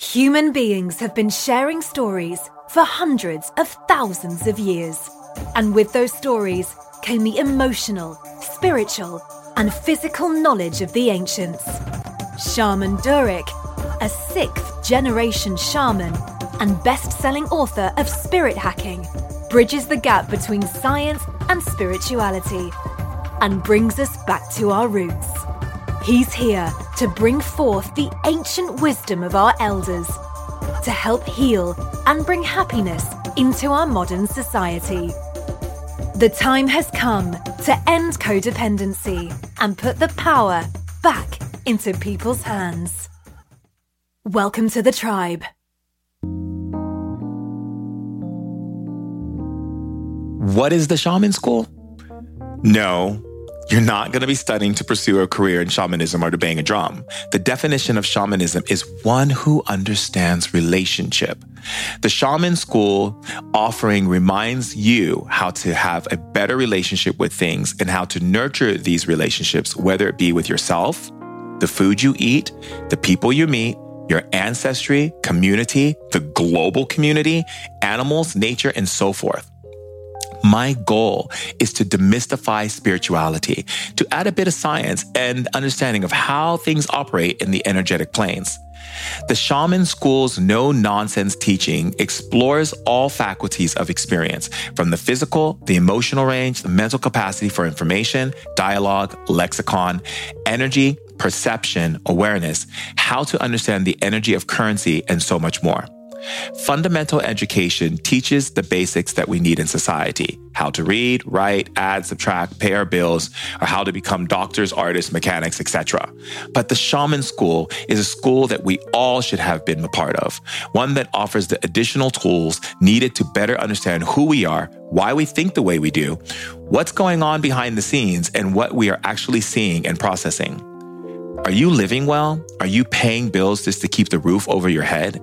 Human beings have been sharing stories for hundreds of thousands of years. And with those stories came the emotional, spiritual, and physical knowledge of the ancients. Shaman Durek, a sixth generation shaman and best selling author of Spirit Hacking, bridges the gap between science and spirituality and brings us back to our roots. He's here to bring forth the ancient wisdom of our elders, to help heal and bring happiness into our modern society. The time has come to end codependency and put the power back into people's hands. Welcome to the tribe. What is the shaman school? No, you're not going to be studying to pursue a career in shamanism or to bang a drum. The definition of shamanism is one who understands relationship. The shaman school offering reminds you how to have a better relationship with things and how to nurture these relationships, whether it be with yourself, the food you eat, the people you meet, your ancestry, community, the global community, animals, nature, and so forth. My goal is to demystify spirituality, to add a bit of science and understanding of how things operate in the energetic planes. The Shaman School's no nonsense teaching explores all faculties of experience from the physical, the emotional range, the mental capacity for information, dialogue, lexicon, energy, perception, awareness, how to understand the energy of currency, and so much more. Fundamental education teaches the basics that we need in society how to read, write, add, subtract, pay our bills, or how to become doctors, artists, mechanics, etc. But the Shaman School is a school that we all should have been a part of, one that offers the additional tools needed to better understand who we are, why we think the way we do, what's going on behind the scenes, and what we are actually seeing and processing. Are you living well? Are you paying bills just to keep the roof over your head?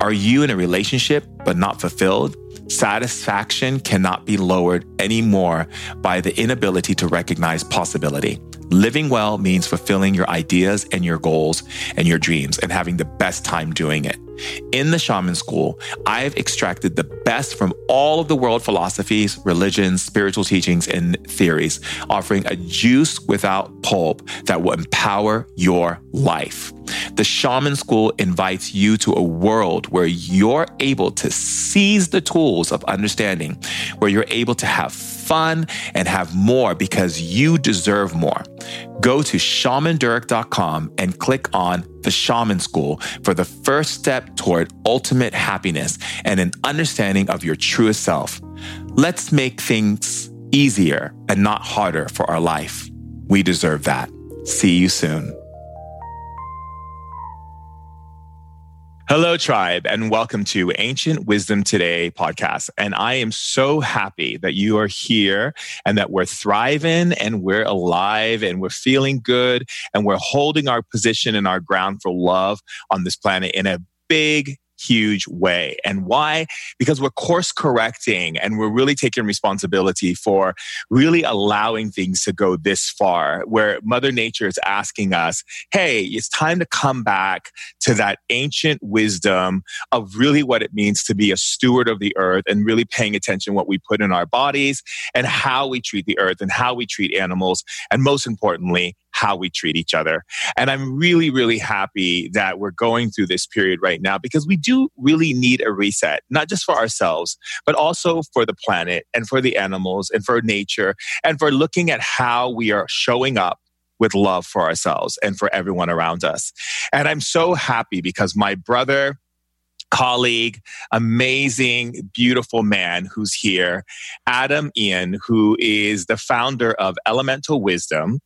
Are you in a relationship but not fulfilled? Satisfaction cannot be lowered anymore by the inability to recognize possibility. Living well means fulfilling your ideas and your goals and your dreams and having the best time doing it. In the shaman school, I've extracted the best from all of the world philosophies, religions, spiritual teachings, and theories, offering a juice without pulp that will empower your life. The shaman school invites you to a world where you're able to seize the tools of understanding, where you're able to have fun and have more because you deserve more. Go to shamandurek.com and click on the Shaman School for the first step toward ultimate happiness and an understanding of your truest self. Let's make things easier and not harder for our life. We deserve that. See you soon. Hello, tribe, and welcome to Ancient Wisdom Today podcast. And I am so happy that you are here and that we're thriving and we're alive and we're feeling good and we're holding our position and our ground for love on this planet in a big huge way. And why? Because we're course correcting and we're really taking responsibility for really allowing things to go this far, where Mother Nature is asking us, hey, it's time to come back to that ancient wisdom of really what it means to be a steward of the earth and really paying attention what we put in our bodies and how we treat the earth and how we treat animals. And most importantly, how we treat each other. And I'm really, really happy that we're going through this period right now because we do really need a reset, not just for ourselves, but also for the planet and for the animals and for nature and for looking at how we are showing up with love for ourselves and for everyone around us. And I'm so happy because my brother, colleague, amazing, beautiful man who's here, Adam Ian, who is the founder of Elemental Wisdom.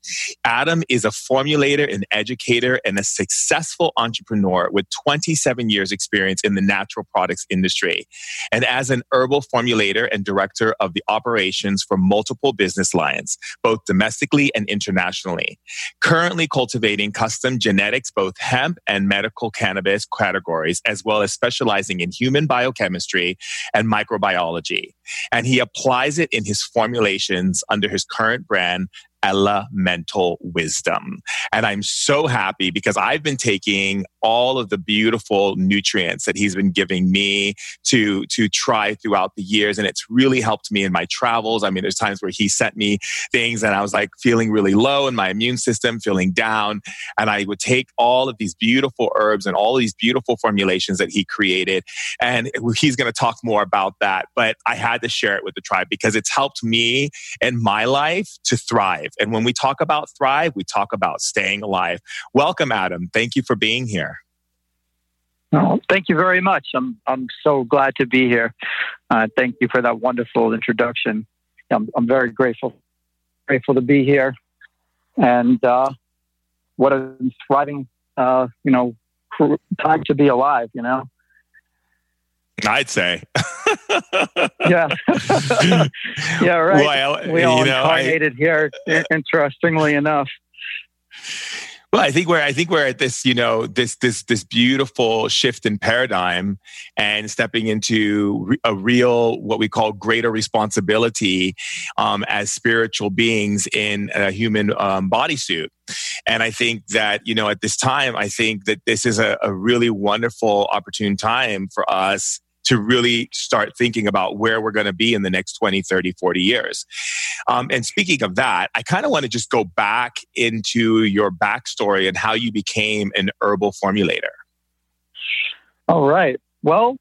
Adam is a formulator, an educator, and a successful entrepreneur with 27 years experience in the natural products industry. And as an herbal formulator and director of the operations for multiple business lines, both domestically and internationally. Currently cultivating custom genetics, both hemp and medical cannabis categories, as well as special specializing in human biochemistry and microbiology. And he applies it in his formulations under his current brand, elemental wisdom. And I'm so happy because I've been taking all of the beautiful nutrients that he's been giving me to, to try throughout the years. And it's really helped me in my travels. I mean, there's times where he sent me things and I was like feeling really low in my immune system, feeling down. And I would take all of these beautiful herbs and all these beautiful formulations that he created. And he's going to talk more about that. But I had to share it with the tribe because it's helped me in my life to thrive. And when we talk about thrive, we talk about staying alive. Welcome, Adam. Thank you for being here. Well, thank you very much. I'm I'm so glad to be here. Uh, thank you for that wonderful introduction. I'm I'm very grateful grateful to be here, and uh, what a thriving uh, you know time to be alive. You know, I'd say. yeah. yeah, right. Well, we all know, incarnated I, here, interestingly enough. Well, I think we're I think we're at this, you know, this this this beautiful shift in paradigm and stepping into a real what we call greater responsibility um, as spiritual beings in a human um, bodysuit. And I think that, you know, at this time, I think that this is a, a really wonderful, opportune time for us to really start thinking about where we're going to be in the next 20, 30, 40 years. Um, and speaking of that, I kind of want to just go back into your backstory and how you became an herbal formulator. All right. Well,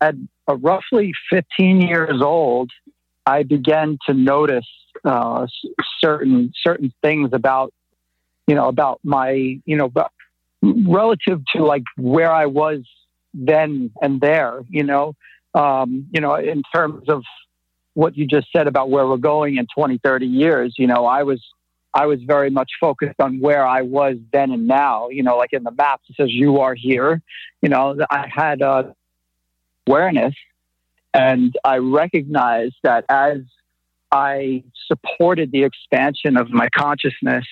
at uh, roughly 15 years old, I began to notice uh, certain certain things about you know about my you know relative to like where I was then and there, you know, um, you know, in terms of what you just said about where we're going in 20, 30 years, you know, I was, I was very much focused on where I was then and now, you know, like in the map, it says you are here, you know, I had uh, awareness and I recognized that as I supported the expansion of my consciousness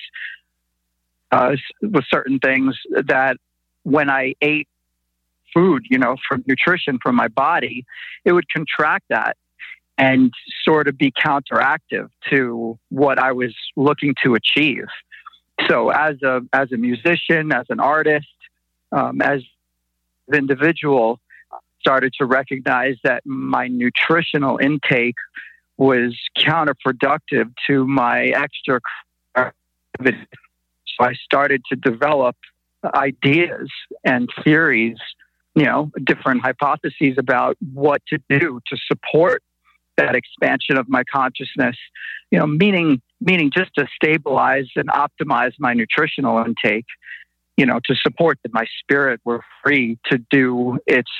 uh, with certain things that when I ate food, you know, from nutrition for my body, it would contract that and sort of be counteractive to what I was looking to achieve. So as a as a musician, as an artist, um, as an individual, started to recognize that my nutritional intake was counterproductive to my extra. So I started to develop ideas and theories you know, different hypotheses about what to do to support that expansion of my consciousness, you know, meaning meaning just to stabilize and optimize my nutritional intake, you know, to support that my spirit were free to do its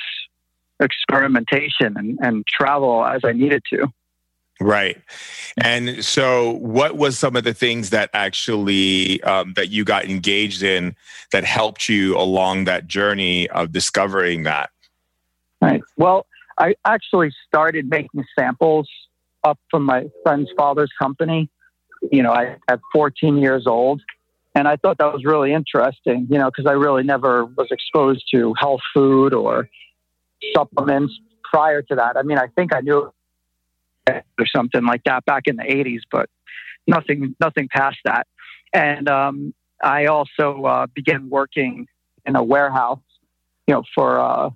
experimentation and, and travel as I needed to. Right. And so, what was some of the things that actually um, that you got engaged in that helped you along that journey of discovering that? Right. Well, I actually started making samples up from my friend's father's company. You know, I at 14 years old, and I thought that was really interesting. You know, because I really never was exposed to health food or supplements prior to that. I mean, I think I knew or something like that back in the 80s, but nothing, nothing past that. And um, I also uh, began working in a warehouse, you know, for, uh,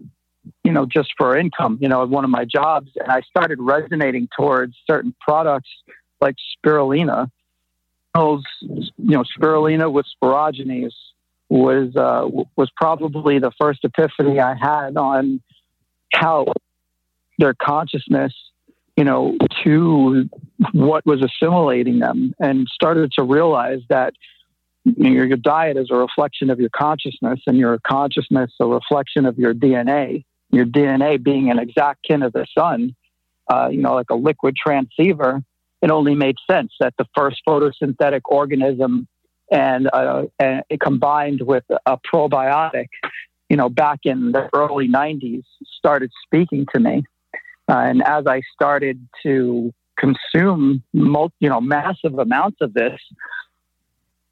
you know, just for income, you know, one of my jobs. And I started resonating towards certain products like spirulina. Those, you know, spirulina with sporogenes was uh, was probably the first epiphany I had on how their consciousness you know, to what was assimilating them and started to realize that you know, your diet is a reflection of your consciousness and your consciousness a reflection of your DNA. Your DNA being an exact kin of the sun, uh, you know, like a liquid transceiver, it only made sense that the first photosynthetic organism and, uh, and it combined with a probiotic, you know, back in the early 90s started speaking to me. And as I started to consume, you know, massive amounts of this,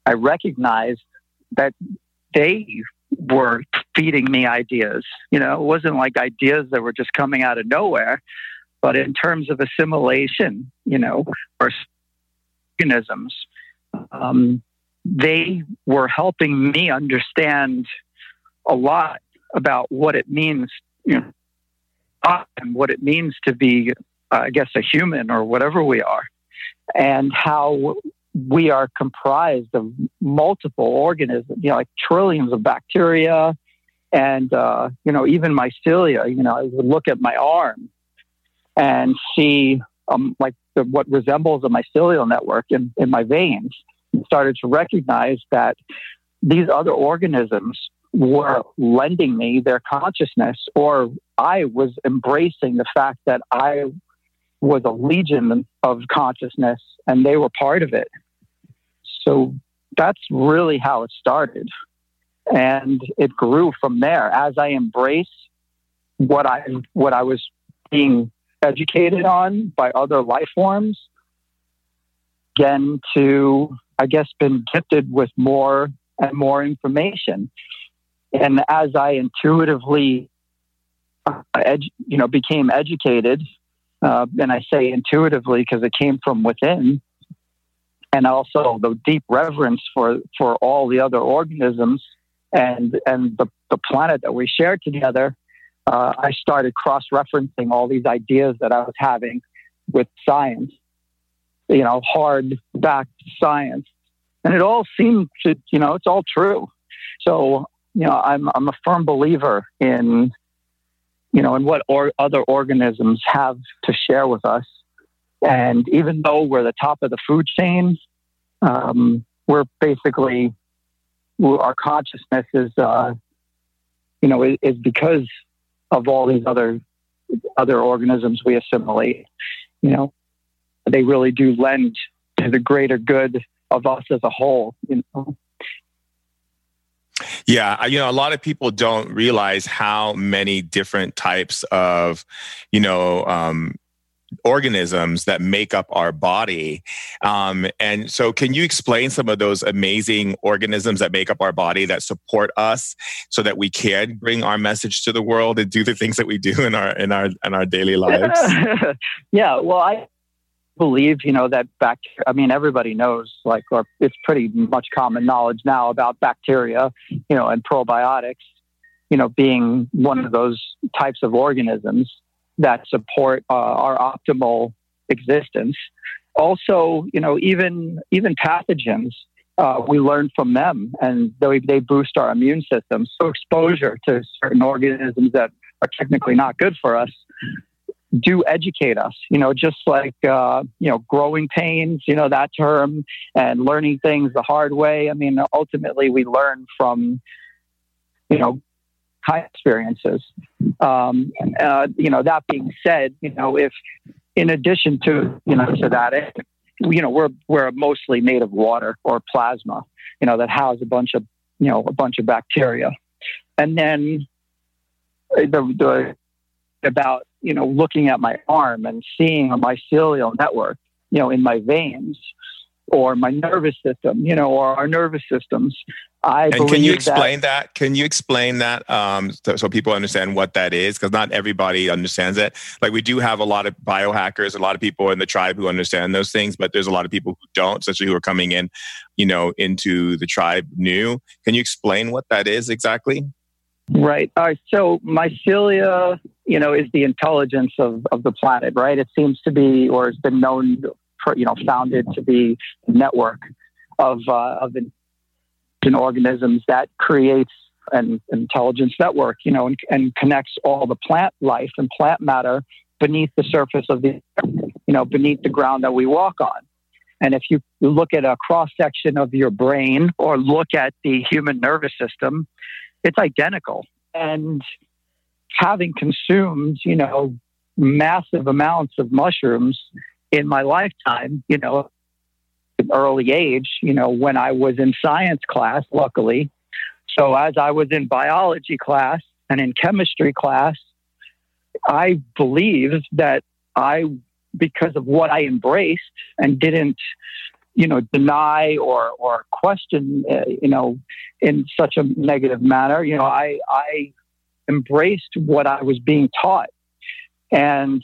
I recognized that they were feeding me ideas. You know, it wasn't like ideas that were just coming out of nowhere, but in terms of assimilation, you know, or organisms, um, they were helping me understand a lot about what it means, you know, and what it means to be, uh, I guess, a human or whatever we are, and how we are comprised of multiple organisms, you know, like trillions of bacteria, and uh, you know, even mycelia. You know, I would look at my arm and see um, like the, what resembles a mycelial network in, in my veins and started to recognize that these other organisms were lending me their consciousness, or I was embracing the fact that I was a legion of consciousness and they were part of it. So that's really how it started. And it grew from there as I embraced what I what I was being educated on by other life forms. Again, to I guess, been gifted with more and more information. And as I intuitively, uh, edu- you know, became educated, uh, and I say intuitively because it came from within, and also the deep reverence for for all the other organisms and and the, the planet that we share together, uh, I started cross referencing all these ideas that I was having with science you know, hard backed science. And it all seemed to, you know, it's all true. So, you know, I'm, I'm a firm believer in, you know, in what or other organisms have to share with us. And even though we're the top of the food chain, um, we're basically, our consciousness is, uh, you know, is, is because of all these other other organisms we assimilate. You know, they really do lend to the greater good of us as a whole. You know? Yeah, you know, a lot of people don't realize how many different types of, you know, um, organisms that make up our body. Um, and so, can you explain some of those amazing organisms that make up our body that support us, so that we can bring our message to the world and do the things that we do in our in our in our daily lives? yeah, well, I believe, you know, that bacteria, I mean, everybody knows, like, or it's pretty much common knowledge now about bacteria, you know, and probiotics, you know, being one of those types of organisms that support uh, our optimal existence. Also, you know, even, even pathogens, uh, we learn from them and they, they boost our immune system. So exposure to certain organisms that are technically not good for us do educate us, you know, just like, uh, you know, growing pains, you know, that term and learning things the hard way. I mean, ultimately we learn from, you know, high experiences. Um, uh, you know, that being said, you know, if in addition to, you know, to that, it, you know, we're, we're mostly made of water or plasma, you know, that has a bunch of, you know, a bunch of bacteria. And then the, the about you know looking at my arm and seeing a mycelial network you know in my veins or my nervous system you know or our nervous systems I and can you explain that, that, Can you explain that um, so, so, people understand what that is? Because not everybody understands it. Like we do have a lot of biohackers, a lot of people in the tribe who understand those things, but there's a lot of people who don't, especially who are coming in, you know, into the tribe new. Can you explain what that is exactly? Right. All right. So mycelia, you know, is the intelligence of, of the planet, right? It seems to be, or has been known, for, you know, founded to be a network of uh, of the organisms that creates an intelligence network, you know, and, and connects all the plant life and plant matter beneath the surface of the, you know, beneath the ground that we walk on. And if you look at a cross section of your brain or look at the human nervous system, it's identical. And having consumed, you know, massive amounts of mushrooms in my lifetime, you know, early age, you know, when I was in science class, luckily. So as I was in biology class and in chemistry class, I believed that I, because of what I embraced and didn't you know, deny or or question, uh, you know, in such a negative manner. You know, I I embraced what I was being taught, and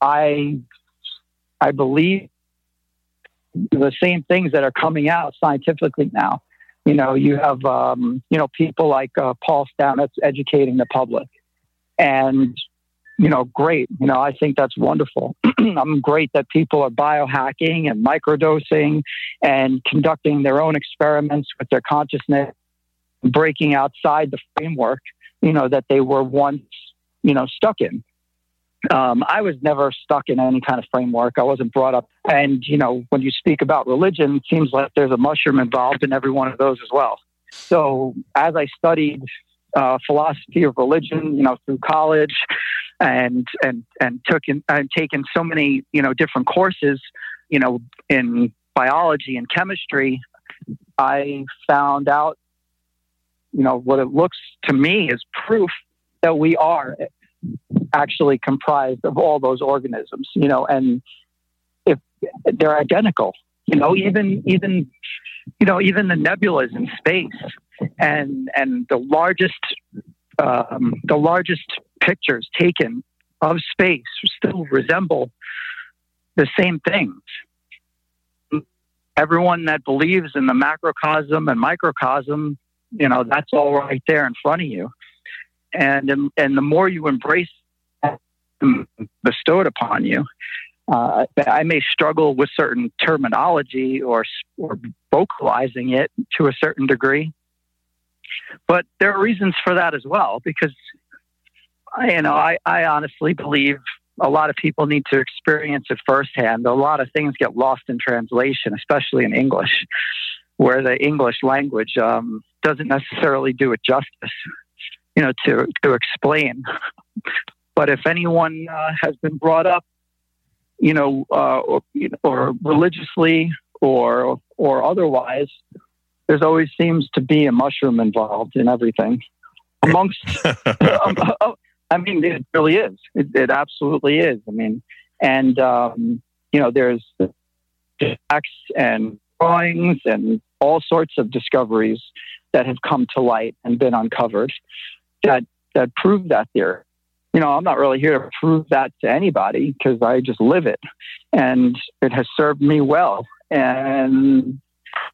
I I believe the same things that are coming out scientifically now. You know, you have um, you know people like uh, Paul Stamets educating the public, and you know, great. You know, I think that's wonderful. I'm great that people are biohacking and microdosing and conducting their own experiments with their consciousness, breaking outside the framework, you know, that they were once, you know, stuck in. Um, I was never stuck in any kind of framework. I wasn't brought up. And, you know, when you speak about religion, it seems like there's a mushroom involved in every one of those as well. So as I studied uh, philosophy of religion, you know, through college, and and and took and taken so many you know different courses, you know, in biology and chemistry. I found out, you know, what it looks to me is proof that we are actually comprised of all those organisms, you know, and if they're identical, you know, even even you know even the nebulas in space and and the largest um, the largest pictures taken of space still resemble the same things. Everyone that believes in the macrocosm and microcosm, you know, that's all right there in front of you. And, and the more you embrace bestowed upon you, uh, I may struggle with certain terminology or, or vocalizing it to a certain degree. But there are reasons for that as well, because you know, I, I honestly believe a lot of people need to experience it firsthand. A lot of things get lost in translation, especially in English, where the English language um, doesn't necessarily do it justice, you know, to to explain. But if anyone uh, has been brought up, you know, uh, or, you know, or religiously or or otherwise, there's always seems to be a mushroom involved in everything amongst um, uh, I mean, it really is. It, it absolutely is. I mean, and um, you know, there's facts and drawings and all sorts of discoveries that have come to light and been uncovered that that prove that theory. You know, I'm not really here to prove that to anybody because I just live it, and it has served me well. And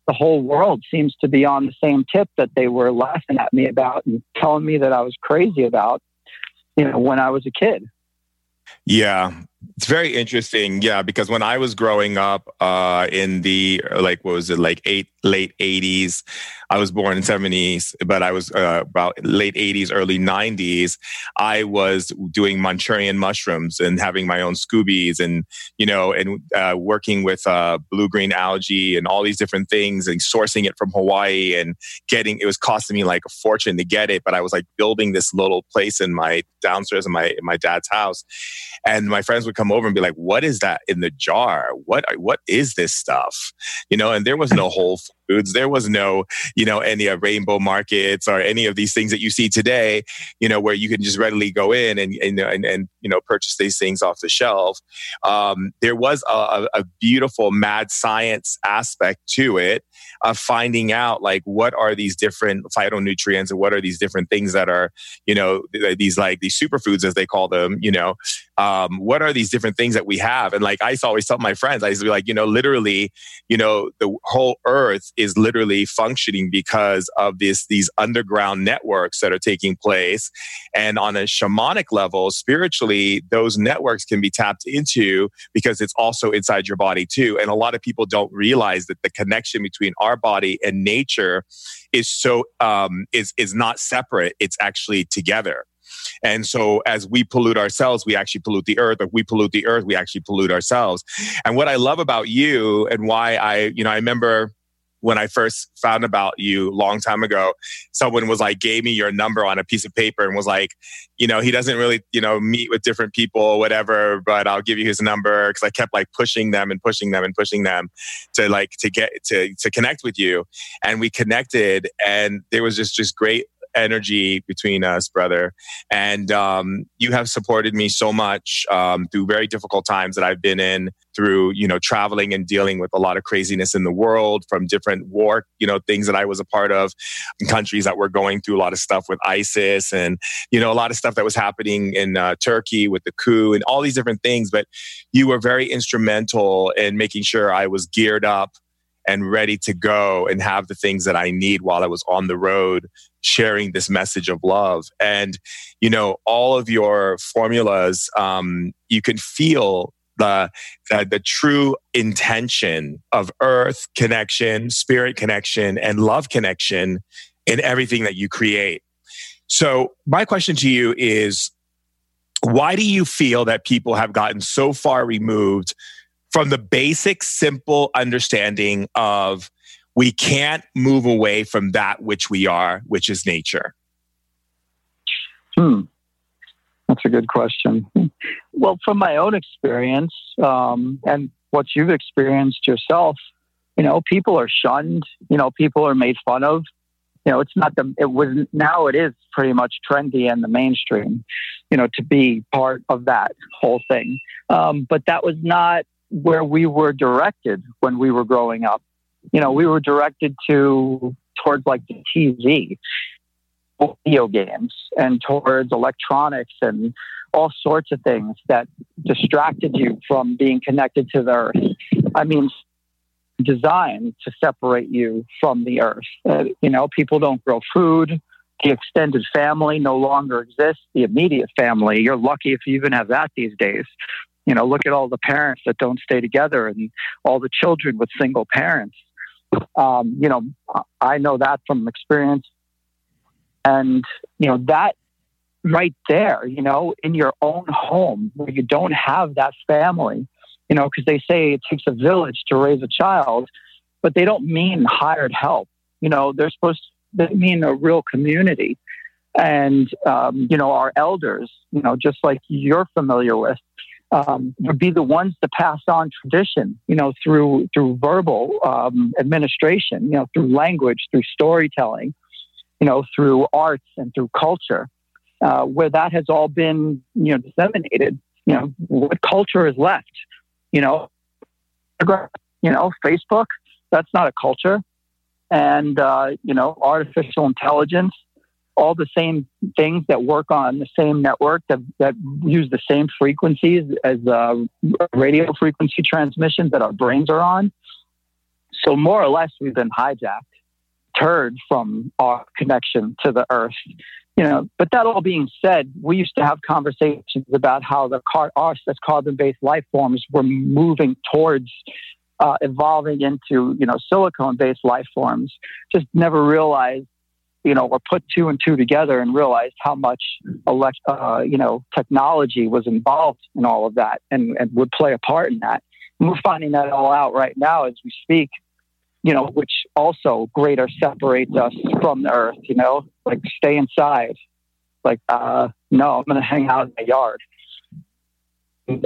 the whole world seems to be on the same tip that they were laughing at me about and telling me that I was crazy about you know, when I was a kid. Yeah, it's very interesting. Yeah, because when I was growing up uh, in the like what was it like eight late 80s. I was born in 70s, but I was uh, about late 80s, early 90s. I was doing Manchurian mushrooms and having my own SCOBYs and, you know, and uh, working with uh, blue green algae and all these different things and sourcing it from Hawaii and getting, it was costing me like a fortune to get it. But I was like building this little place in my downstairs in my, in my dad's house. And my friends would come over and be like, what is that in the jar? What, what is this stuff? You know, and there was no whole foods. There was no, you know, any uh, rainbow markets or any of these things that you see today, you know, where you can just readily go in and, and, and, and you know, purchase these things off the shelf. Um, there was a, a beautiful mad science aspect to it of finding out like what are these different phytonutrients and what are these different things that are, you know, these like these superfoods as they call them, you know, um, what are these different things that we have? And like I used to always tell my friends, I used to be like, you know, literally, you know, the whole earth is literally functioning because of this these underground networks that are taking place. And on a shamanic level, spiritually, those networks can be tapped into because it's also inside your body too. And a lot of people don't realize that the connection between our body and nature is so um, is is not separate. It's actually together. And so as we pollute ourselves, we actually pollute the earth. If we pollute the earth, we actually pollute ourselves. And what I love about you and why I, you know, I remember when I first found about you long time ago, someone was like, gave me your number on a piece of paper and was like, you know, he doesn't really, you know, meet with different people, or whatever, but I'll give you his number. Cause I kept like pushing them and pushing them and pushing them to like, to get, to, to connect with you. And we connected and there was just, just great energy between us, brother. And um, you have supported me so much um, through very difficult times that I've been in, through you know traveling and dealing with a lot of craziness in the world from different war, you know, things that I was a part of, countries that were going through a lot of stuff with ISIS and you know a lot of stuff that was happening in uh, Turkey with the coup and all these different things. But you were very instrumental in making sure I was geared up and ready to go and have the things that I need while I was on the road sharing this message of love. And, you know, all of your formulas, um, you can feel the, the, the true intention of earth connection, spirit connection, and love connection in everything that you create. So, my question to you is why do you feel that people have gotten so far removed from the basic, simple understanding of we can't move away from that which we are, which is nature? Hmm. That's a good question. Well, from my own experience um, and what you've experienced yourself, you know, people are shunned. You know, people are made fun of. You know, it's not the. It was now. It is pretty much trendy and the mainstream. You know, to be part of that whole thing. Um, but that was not where we were directed when we were growing up. You know, we were directed to towards like the TV, video games, and towards electronics and all sorts of things that distracted you from being connected to the earth. I mean, designed to separate you from the earth. Uh, you know, people don't grow food. The extended family no longer exists. The immediate family, you're lucky if you even have that these days. You know, look at all the parents that don't stay together and all the children with single parents. Um, you know, I know that from experience. And, you know, that right there, you know, in your own home where you don't have that family, you know, because they say it takes a village to raise a child, but they don't mean hired help. You know, they're supposed to they mean a real community. And, um, you know, our elders, you know, just like you're familiar with, um, would be the ones to pass on tradition, you know, through through verbal um, administration, you know, through language, through storytelling, you know, through arts and through culture, uh, where that has all been, you know, disseminated. You know, what culture is left? You know, you know, Facebook. That's not a culture, and uh, you know, artificial intelligence all the same things that work on the same network that, that use the same frequencies as uh, radio frequency transmissions that our brains are on. So more or less, we've been hijacked, turned from our connection to the earth. You know, but that all being said, we used to have conversations about how the car, us as carbon-based life forms were moving towards uh, evolving into you know silicone-based life forms. Just never realized you know, or put two and two together and realized how much elect, uh, you know, technology was involved in all of that and, and would play a part in that. And we're finding that all out right now as we speak, you know, which also greater separates us from the earth, you know, like stay inside. Like, uh, no, I'm going to hang out in the yard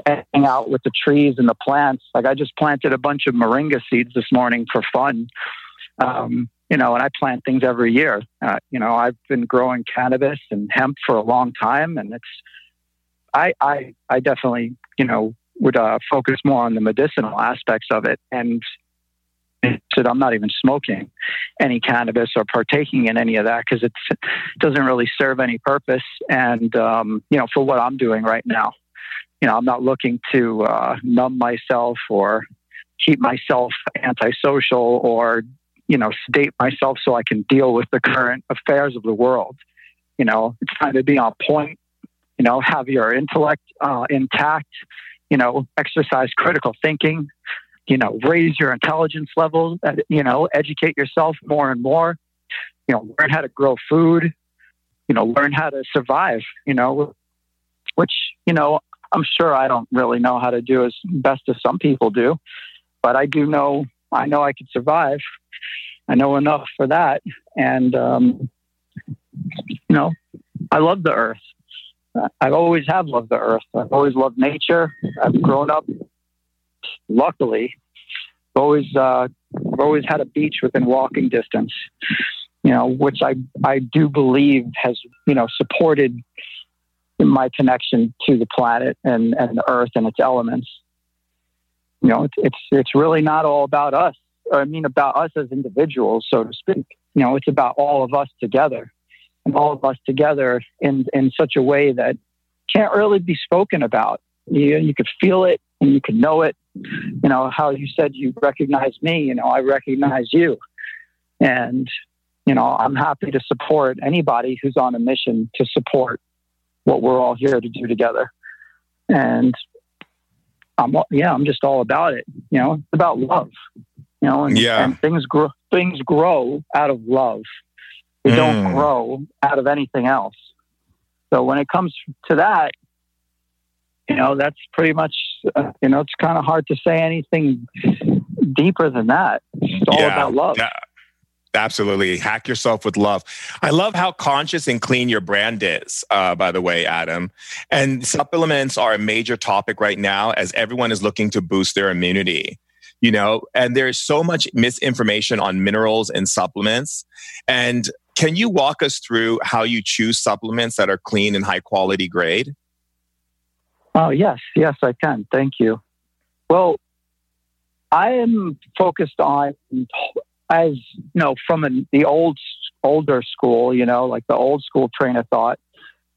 hang out with the trees and the plants. Like I just planted a bunch of moringa seeds this morning for fun. Um, you know, and I plant things every year. Uh, you know, I've been growing cannabis and hemp for a long time, and it's, I, I, I definitely, you know, would uh, focus more on the medicinal aspects of it. And said, I'm not even smoking any cannabis or partaking in any of that because it doesn't really serve any purpose. And, um, you know, for what I'm doing right now, you know, I'm not looking to uh, numb myself or keep myself antisocial or you know, sedate myself so I can deal with the current affairs of the world. You know, it's time to be on point, you know, have your intellect uh, intact, you know, exercise critical thinking, you know, raise your intelligence level, uh, you know, educate yourself more and more, you know, learn how to grow food, you know, learn how to survive, you know, which, you know, I'm sure I don't really know how to do as best as some people do, but I do know I know I could survive. I know enough for that. And, um, you know, I love the earth. I've always have loved the earth. I've always loved nature. I've grown up, luckily, always, uh, I've always had a beach within walking distance. you know, which I, I do believe has, you know, supported my connection to the planet and, and the earth and its elements. You know, it's, it's, it's really not all about us. I mean, about us as individuals, so to speak. You know, it's about all of us together and all of us together in, in such a way that can't really be spoken about. You, you could feel it and you can know it. You know, how you said you recognize me, you know, I recognize you. And, you know, I'm happy to support anybody who's on a mission to support what we're all here to do together. And I'm, yeah, I'm just all about it. You know, it's about love, you know, and, yeah. and things grow, things grow out of love. They mm. don't grow out of anything else. So when it comes to that, you know, that's pretty much, uh, you know, it's kind of hard to say anything deeper than that. It's all yeah. about love. Absolutely. Hack yourself with love. I love how conscious and clean your brand is, uh, by the way, Adam. And supplements are a major topic right now as everyone is looking to boost their immunity. You know, and there's so much misinformation on minerals and supplements. And can you walk us through how you choose supplements that are clean and high quality grade? Oh, yes, yes, I can. Thank you. Well, I am focused on, as you know, from an, the old, older school, you know, like the old school train of thought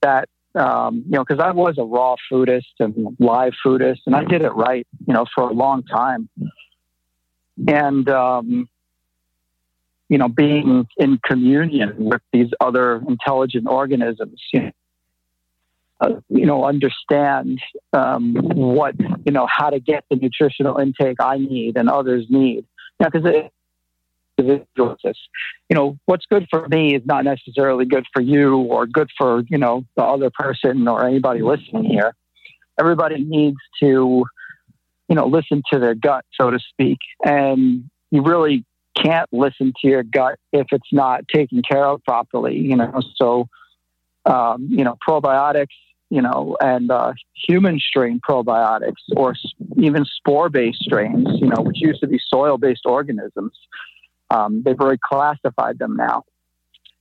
that, um, you know, because I was a raw foodist and live foodist, and I did it right, you know, for a long time. And, um, you know, being in communion with these other intelligent organisms, you know, uh, you know, understand um, what, you know, how to get the nutritional intake I need and others need. Now, Because you know, what's good for me is not necessarily good for you or good for, you know, the other person or anybody listening here. Everybody needs to, you know, listen to their gut, so to speak. And you really can't listen to your gut if it's not taken care of properly, you know. So, um, you know, probiotics you know, and uh, human strain probiotics or even spore based strains, you know, which used to be soil based organisms. Um, they've already classified them now.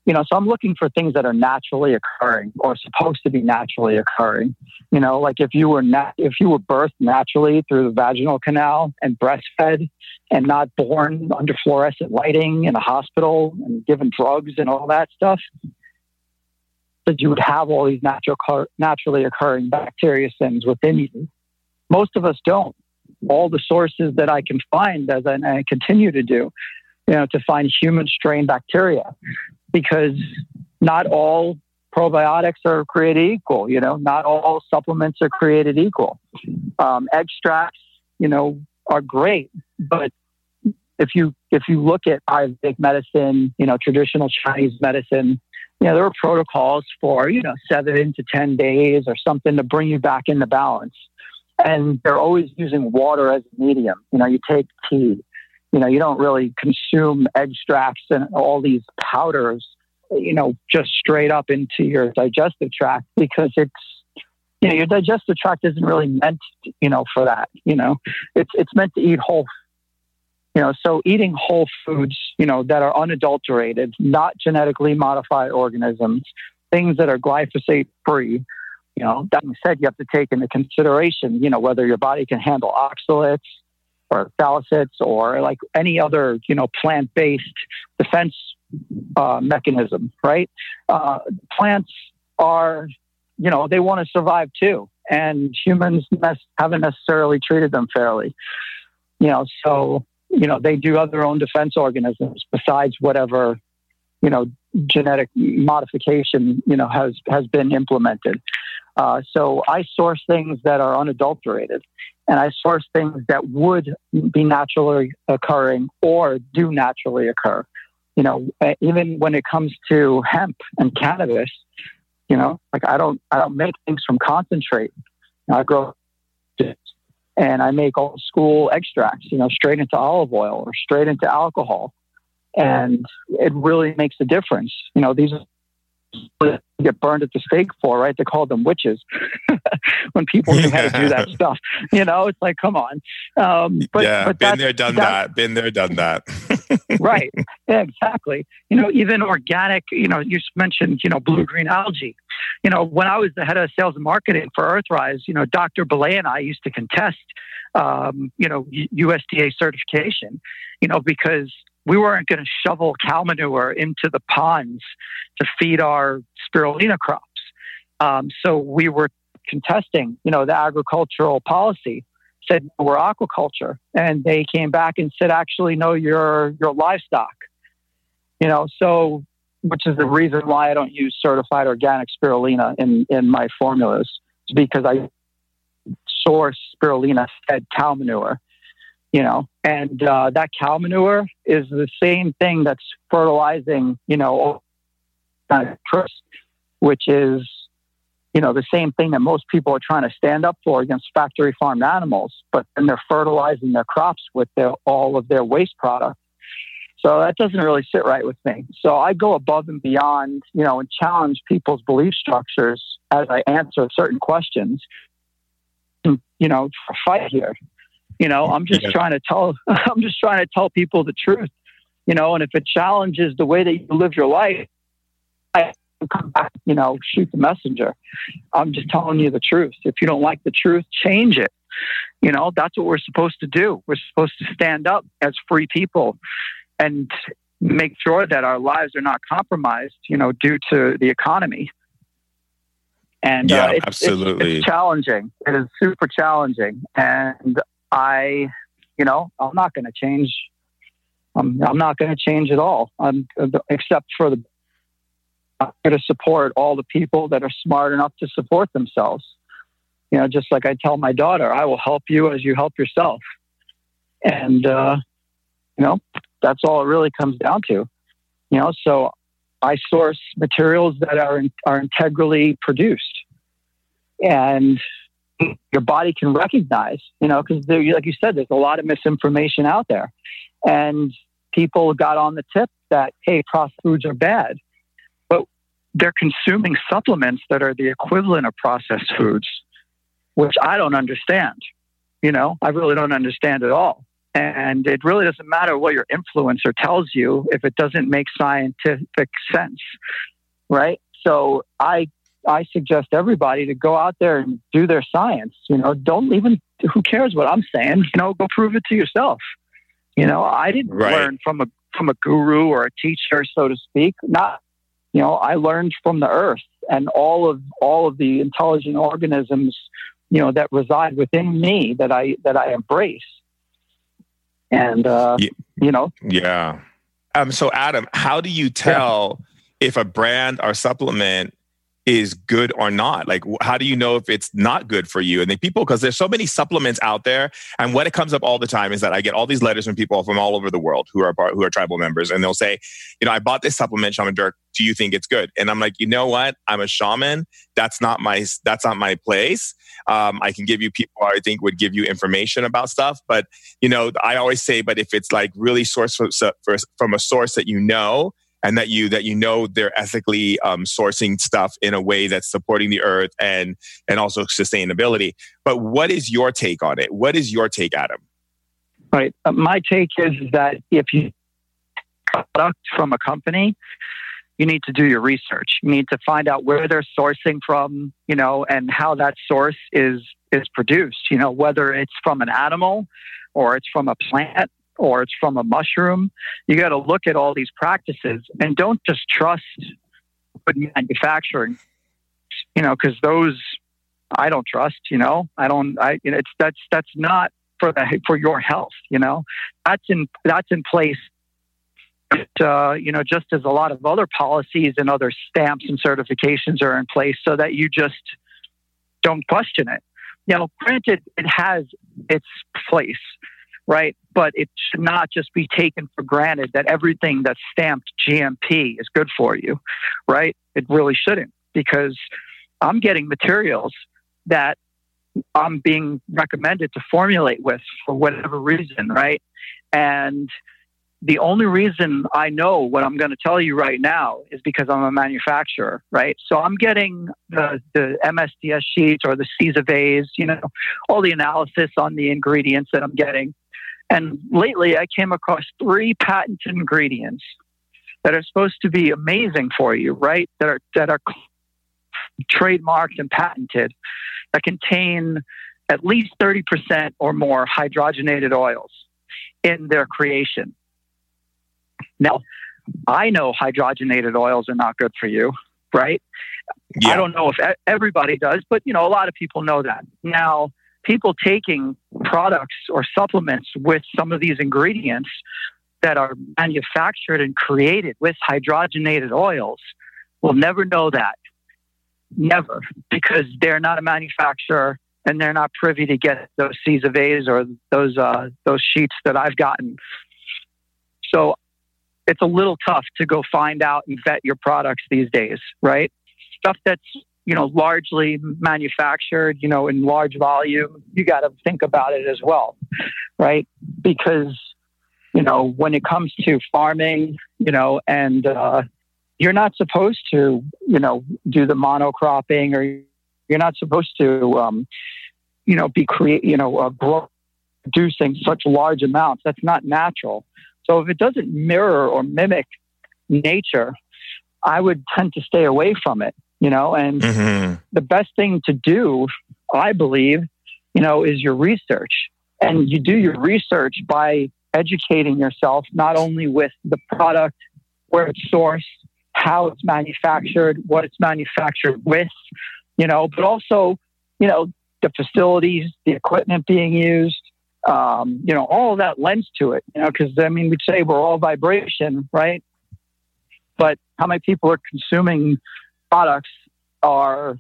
You know, so I'm looking for things that are naturally occurring or supposed to be naturally occurring. You know, like if you were nat- if you were birthed naturally through the vaginal canal and breastfed and not born under fluorescent lighting in a hospital and given drugs and all that stuff, that you would have all these natural, naturally occurring bacteria sins within you. Most of us don't. All the sources that I can find, as I, I continue to do, you know, to find human strain bacteria, because not all probiotics are created equal. You know, not all supplements are created equal. Um, extracts, you know, are great, but if you if you look at Ayurvedic medicine, you know, traditional Chinese medicine, you know, there are protocols for, you know, seven to 10 days or something to bring you back into balance. And they're always using water as a medium. You know, you take tea, you know, you don't really consume extracts and all these powders, you know, just straight up into your digestive tract because it's, you know, your digestive tract isn't really meant, you know, for that. You know, it's it's meant to eat whole you know, so eating whole foods, you know, that are unadulterated, not genetically modified organisms, things that are glyphosate free, you know, that being said, you have to take into consideration, you know, whether your body can handle oxalates or salicylates or like any other, you know, plant based defense uh, mechanism, right? Uh, plants are, you know, they want to survive too. And humans haven't necessarily treated them fairly. You know, so you know, they do have their own defense organisms besides whatever, you know, genetic modification, you know, has, has been implemented. Uh, so I source things that are unadulterated and I source things that would be naturally occurring or do naturally occur. You know, eh, even when it comes to hemp and cannabis, you know, like I don't, I don't make things from concentrate. I grow and I make old school extracts, you know, straight into olive oil or straight into alcohol. And it really makes a difference. You know, these get burned at the stake for, right? They call them witches when people knew how to do that stuff. You know, it's like, come on. Um, but, yeah, but been there, done that. Been there, done that. right. Yeah, exactly. You know, even organic, you know, you mentioned, you know, blue green algae. You know, when I was the head of sales and marketing for Earthrise, you know, Dr. Belay and I used to contest, um, you know, USDA certification, you know, because we weren't going to shovel cow manure into the ponds to feed our spirulina crops. Um, so we were contesting, you know, the agricultural policy said we're aquaculture, and they came back and said, actually, no, you're you're livestock. You know, so which is the reason why I don't use certified organic spirulina in in my formulas, because I source spirulina fed cow manure. You know, and uh, that cow manure is the same thing that's fertilizing. You know, which is you know, the same thing that most people are trying to stand up for against factory farmed animals, but then they're fertilizing their crops with their, all of their waste product. So that doesn't really sit right with me. So I go above and beyond, you know, and challenge people's belief structures as I answer certain questions. You know, fight here. You know, I'm just yeah. trying to tell I'm just trying to tell people the truth. You know, and if it challenges the way that you live your life, I come back, you know, shoot the messenger. I'm just telling you the truth. If you don't like the truth, change it. You know, that's what we're supposed to do. We're supposed to stand up as free people and make sure that our lives are not compromised, you know, due to the economy. And yeah, uh, it's, absolutely. It's, it's challenging. It is super challenging. And I, you know, I'm not going to change. I'm, I'm not going to change at all, I'm, except for the I'm going to support all the people that are smart enough to support themselves. You know, just like I tell my daughter, I will help you as you help yourself. And, uh, you know, that's all it really comes down to. You know, so I source materials that are, are integrally produced. And your body can recognize, you know, because like you said, there's a lot of misinformation out there. And people got on the tip that, hey, processed foods are bad But they're consuming supplements that are the equivalent of processed foods, which I don't understand. You know, I really don't understand at all. And it really doesn't matter what your influencer tells you if it doesn't make scientific sense, right? So I I suggest everybody to go out there and do their science. You know, don't even who cares what I'm saying. You know, go prove it to yourself. You know, I didn't right. learn from a from a guru or a teacher, so to speak. Not you know, I learned from the earth and all of all of the intelligent organisms, you know, that reside within me that I that I embrace. And uh, yeah. you know, yeah. Um. So, Adam, how do you tell yeah. if a brand or supplement is good or not? Like how do you know if it's not good for you? And the people because there's so many supplements out there and what it comes up all the time is that i get all these letters from people from all over the world who are part, who are tribal members and they'll say you know i bought this supplement shaman Dirk. do you think it's good? And i'm like you know what? I'm a shaman. That's not my that's not my place. Um, i can give you people i think would give you information about stuff but you know i always say but if it's like really sourced from a source that you know and that you that you know they're ethically um, sourcing stuff in a way that's supporting the earth and and also sustainability. But what is your take on it? What is your take, Adam? Right. Uh, my take is that if you product from a company, you need to do your research. You need to find out where they're sourcing from, you know, and how that source is is produced. You know, whether it's from an animal or it's from a plant or it's from a mushroom. You got to look at all these practices and don't just trust good manufacturing, you know, because those I don't trust. You know, I don't. I it's that's that's not for the for your health. You know, that's in that's in place. But, uh, you know, just as a lot of other policies and other stamps and certifications are in place, so that you just don't question it. You know, granted, it has its place right? But it should not just be taken for granted that everything that's stamped GMP is good for you, right? It really shouldn't because I'm getting materials that I'm being recommended to formulate with for whatever reason, right? And the only reason I know what I'm going to tell you right now is because I'm a manufacturer, right? So I'm getting the, the MSDS sheets or the CISA you know, all the analysis on the ingredients that I'm getting And lately, I came across three patented ingredients that are supposed to be amazing for you, right? That are that are trademarked and patented that contain at least 30% or more hydrogenated oils in their creation. Now, I know hydrogenated oils are not good for you, right? Yeah. I don't know if everybody does, but you know, a lot of people know that. Now, people taking products or supplements with some of these ingredients that are manufactured and created with hydrogenated oils will never know that. Never, because they're not a manufacturer and they're not privy to get those C's of A's or those uh, those sheets that I've gotten. So it's a little tough to go find out and vet your products these days, right? Stuff that's you know largely manufactured, you know, in large volume, you got to think about it as well, right? Because you know when it comes to farming, you know, and uh, you're not supposed to, you know, do the monocropping or you're not supposed to, um, you know, be create, you know, uh, grow, producing such large amounts. That's not natural. So if it doesn't mirror or mimic nature, I would tend to stay away from it, you know, and mm-hmm. the best thing to do, I believe, you know, is your research. And you do your research by educating yourself, not only with the product, where it's sourced, how it's manufactured, what it's manufactured with, you know, but also, you know, the facilities, the equipment being used, um, you know, all that lends to it, you know, because I mean, we'd say we're all vibration, right? But how many people are consuming products are,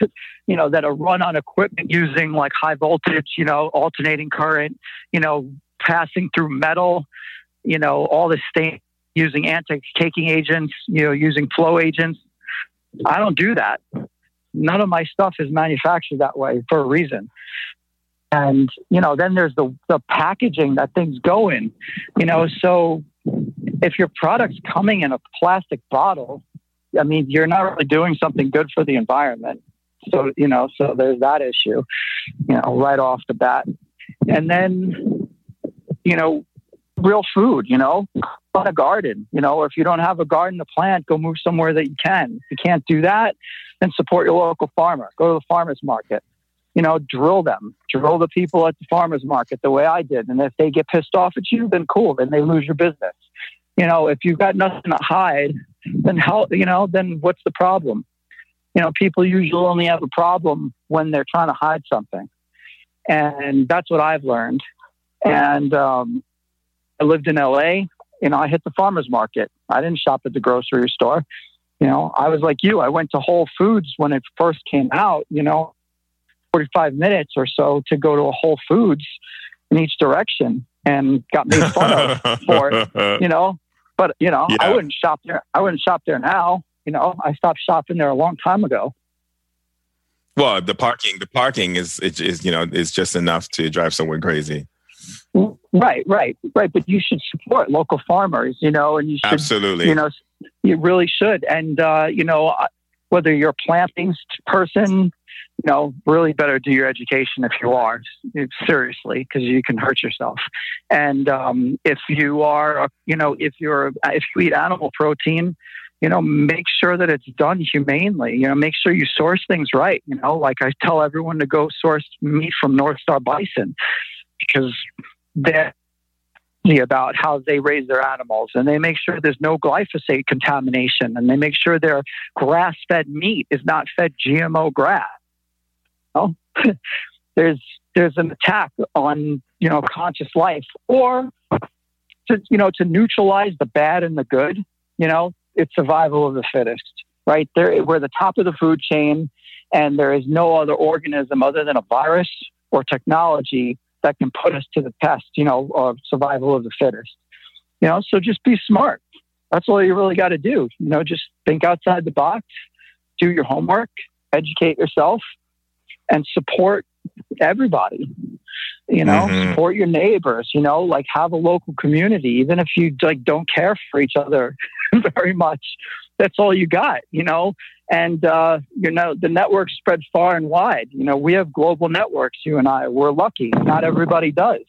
you know, that are run on equipment using like high voltage, you know, alternating current, you know, passing through metal, you know, all this stain using anti-caking agents, you know, using flow agents. I don't do that. None of my stuff is manufactured that way for a reason. And, you know, then there's the, the packaging that things go in, you know, so if your product's coming in a plastic bottle, I mean, you're not really doing something good for the environment. So, you know, so there's that issue, you know, right off the bat. And then, you know, real food, you know, on a garden, you know, or if you don't have a garden to plant, go move somewhere that you can. If you can't do that, then support your local farmer. Go to the farmer's market. You know, drill them, drill the people at the farmer's market the way I did. And if they get pissed off at you, then cool, then they lose your business. You know, if you've got nothing to hide, then how, you know, then what's the problem? You know, people usually only have a problem when they're trying to hide something. And that's what I've learned. And, um, I lived in LA. You know, I hit the farmer's market. I didn't shop at the grocery store. You know, I was like you. I went to Whole Foods when it first came out, you know, 45 minutes or so to go to a Whole Foods in each direction and got made fun of for it, you know. But, you know, yeah. I wouldn't shop there. I wouldn't shop there now. You know, I stopped shopping there a long time ago. Well, the parking, the parking is, is, you know, is just enough to drive someone crazy. Right, right, right. But you should support local farmers, you know, and you should, absolutely, you know, you really should. And uh, you know, uh, whether you're a planting person, you know, really better do your education if you are seriously, because you can hurt yourself. And um, if you are, you know, if you're if you eat animal protein, you know, make sure that it's done humanely. You know, make sure you source things right. You know, like I tell everyone to go source meat from North Star Bison because they're about how they raise their animals and they make sure there's no glyphosate contamination and they make sure their grass fed meat is not fed GMO grass. Know? there's there's an attack on you know conscious life or to you know to neutralize the bad and the good you know it's survival of the fittest right there we're the top of the food chain and there is no other organism other than a virus or technology that can put us to the test, you know, of survival of the fittest. You know, so just be smart. That's all you really got to do. You know, just think outside the box, do your homework, educate yourself, and support everybody. You know, mm-hmm. support your neighbors. You know, like have a local community, even if you like don't care for each other very much. That's all you got. You know, and uh, you know the network spread far and wide. You know, we have global networks. You and I, we're lucky. Not everybody does.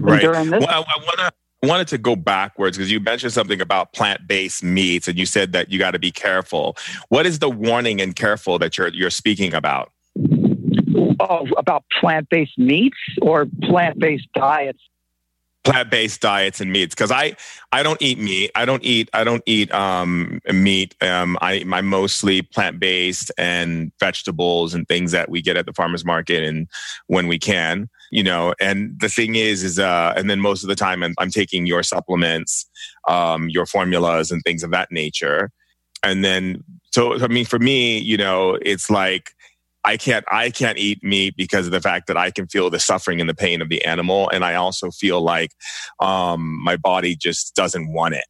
Right. During this- well, I, I want to I wanted to go backwards because you mentioned something about plant-based meats, and you said that you got to be careful. What is the warning and careful that you're you're speaking about? Oh, about plant-based meats or plant-based diets? Plant-based diets and meats because I I don't eat meat. I don't eat I don't eat um, meat. Um, I I'm mostly plant-based and vegetables and things that we get at the farmers market and when we can, you know. And the thing is, is uh, and then most of the time I'm, I'm taking your supplements, um, your formulas and things of that nature. And then so I mean, for me, you know, it's like I can't I can't eat meat because of the fact that I can feel the suffering and the pain of the animal, and I also feel like um, my body just doesn't want it.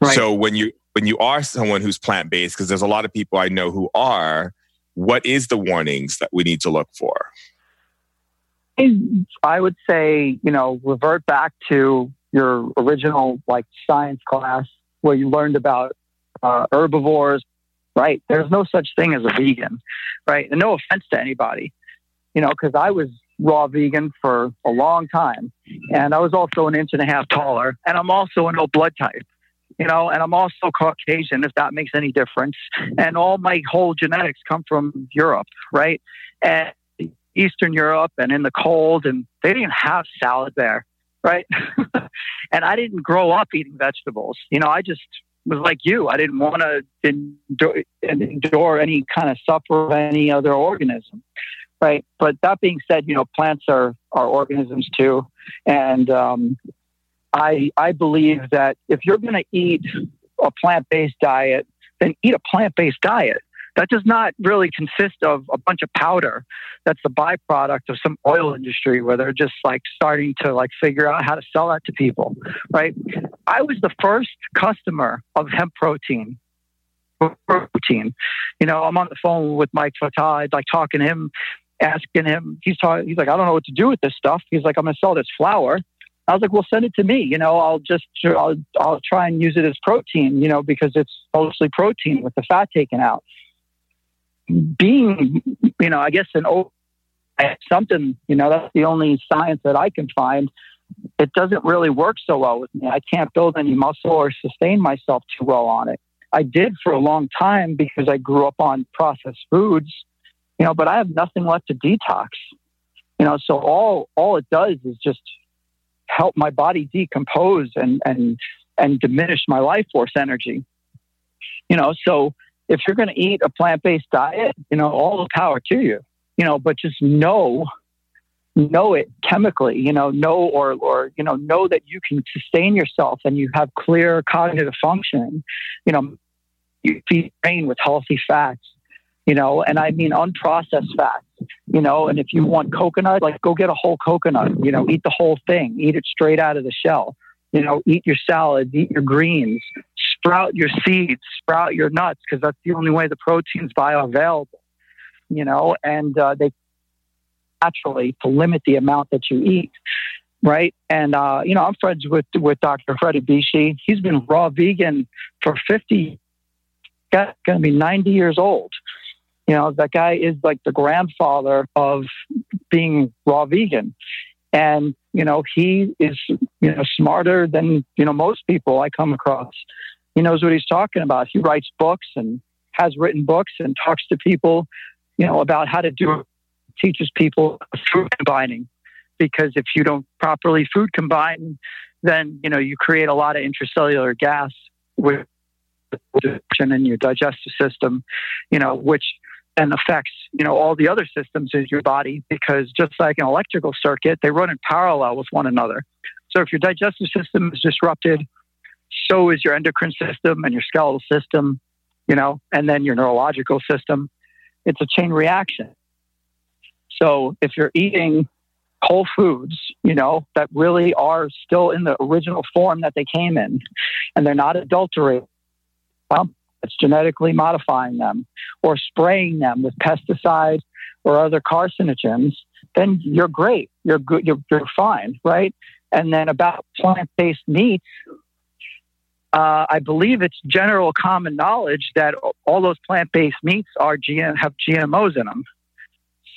Right. So when you when you are someone who's plant based, because there's a lot of people I know who are, what is the warnings that we need to look for? I would say you know revert back to your original like science class where you learned about uh, herbivores, right? There's no such thing as a vegan, right? And no offense to anybody, you know, because I was raw vegan for a long time. And I was also an inch and a half taller. And I'm also an O blood type, you know, and I'm also Caucasian, if that makes any difference. And all my whole genetics come from Europe, right? And Eastern Europe and in the cold. And they didn't have salad there, right? and I didn't grow up eating vegetables. You know, I just was like you. I didn't want to endure, endure any kind of suffer of any other organism, right? But that being said, you know, plants are are organisms too, and um, I I believe that if you're going to eat a plant based diet, then eat a plant based diet that does not really consist of a bunch of powder. That's the byproduct of some oil industry where they're just like starting to like figure out how to sell that to people, right? I was the first customer of hemp protein. Protein, you know, I'm on the phone with Mike Fata, like talking to him, asking him. He's talking. He's like, I don't know what to do with this stuff. He's like, I'm to sell this flour. I was like, well, send it to me. You know, I'll just, I'll, I'll try and use it as protein, you know, because it's mostly protein with the fat taken out being, you know, I guess an old something, you know, that's the only science that I can find. It doesn't really work so well with me. I can't build any muscle or sustain myself too well on it. I did for a long time because I grew up on processed foods, you know, but I have nothing left to detox. You know, so all all it does is just help my body decompose and and and diminish my life force energy. You know, so if you're going to eat a plant based diet, you know, all the power to you, you know, but just know, know it chemically, you know, know or, or, you know, know that you can sustain yourself and you have clear cognitive functioning, you know, you feed brain with healthy fats, you know, and I mean unprocessed fats, you know, and if you want coconut, like go get a whole coconut, you know, eat the whole thing, eat it straight out of the shell, you know, eat your salads, eat your greens, sprout your seeds, sprout your nuts, because that's the only way the protein's bioavailable, you know, and uh, they naturally to limit the amount that you eat. Right. And, uh, you know, I'm friends with, with Dr. Freddie Bisci. He's been raw vegan for 50, got going to be 90 years old. You know, that guy is like the grandfather of being raw vegan. And, you know, he is, you know, smarter than, you know, most people I come across. He knows what he's talking about. He writes books and has written books and talks to people, you know, about how to do it, teaches people food combining. Because if you don't properly food combine, then, you know, you create a lot of intracellular gas with in your digestive system, you know, which then affects, you know, all the other systems in your body because just like an electrical circuit, they run in parallel with one another. So if your digestive system is disrupted, so is your endocrine system and your skeletal system, you know, and then your neurological system. It's a chain reaction. So if you're eating whole foods, you know, that really are still in the original form that they came in, and they're not adulterated, well, it's genetically modifying them or spraying them with pesticides or other carcinogens, then you're great. You're good. You're, you're fine, right? And then about plant-based meats, uh, I believe it's general common knowledge that all those plant-based meats are GM, have GMOs in them.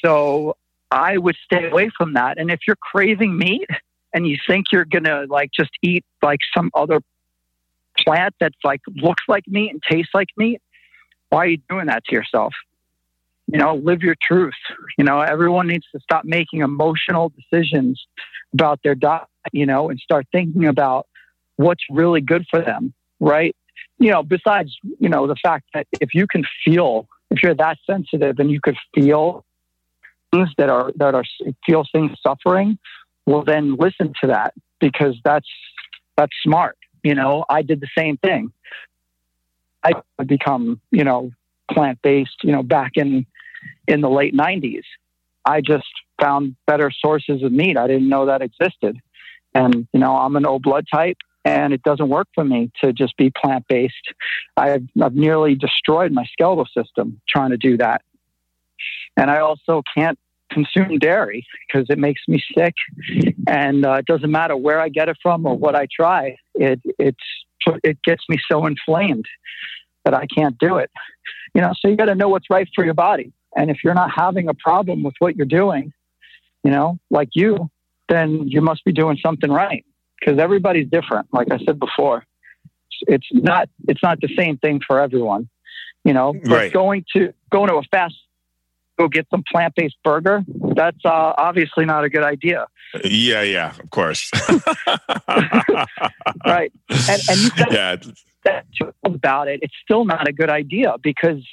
So I would stay away from that. And if you're craving meat, and you think you're gonna like just eat like some other plant that's like looks like meat and tastes like meat, why are you doing that to yourself? You know, live your truth. You know, everyone needs to stop making emotional decisions about their diet, you know, and start thinking about what's really good for them, right? You know, besides, you know, the fact that if you can feel, if you're that sensitive and you could feel things that are, that are, feel things suffering, well, then listen to that because that's, that's smart. You know, I did the same thing. I become, you know, plant based, you know, back in in the late 90s. I just found better sources of meat. I didn't know that existed. And, you know, I'm an O blood type and it doesn't work for me to just be plant based. I've, I've nearly destroyed my skeletal system trying to do that. And I also can't consume dairy because it makes me sick. And uh, it doesn't matter where I get it from or what I try, it, it's, it gets me so inflamed that I can't do it. You know, so you got to know what's right for your body. And if you're not having a problem with what you're doing, you know, like you, then you must be doing something right because everybody's different. Like I said before, it's not it's not the same thing for everyone. You know, but right. going to going to a fast go get some plant based burger, that's uh, obviously not a good idea. Yeah, yeah, of course. right, and, and you said yeah. that about it. It's still not a good idea because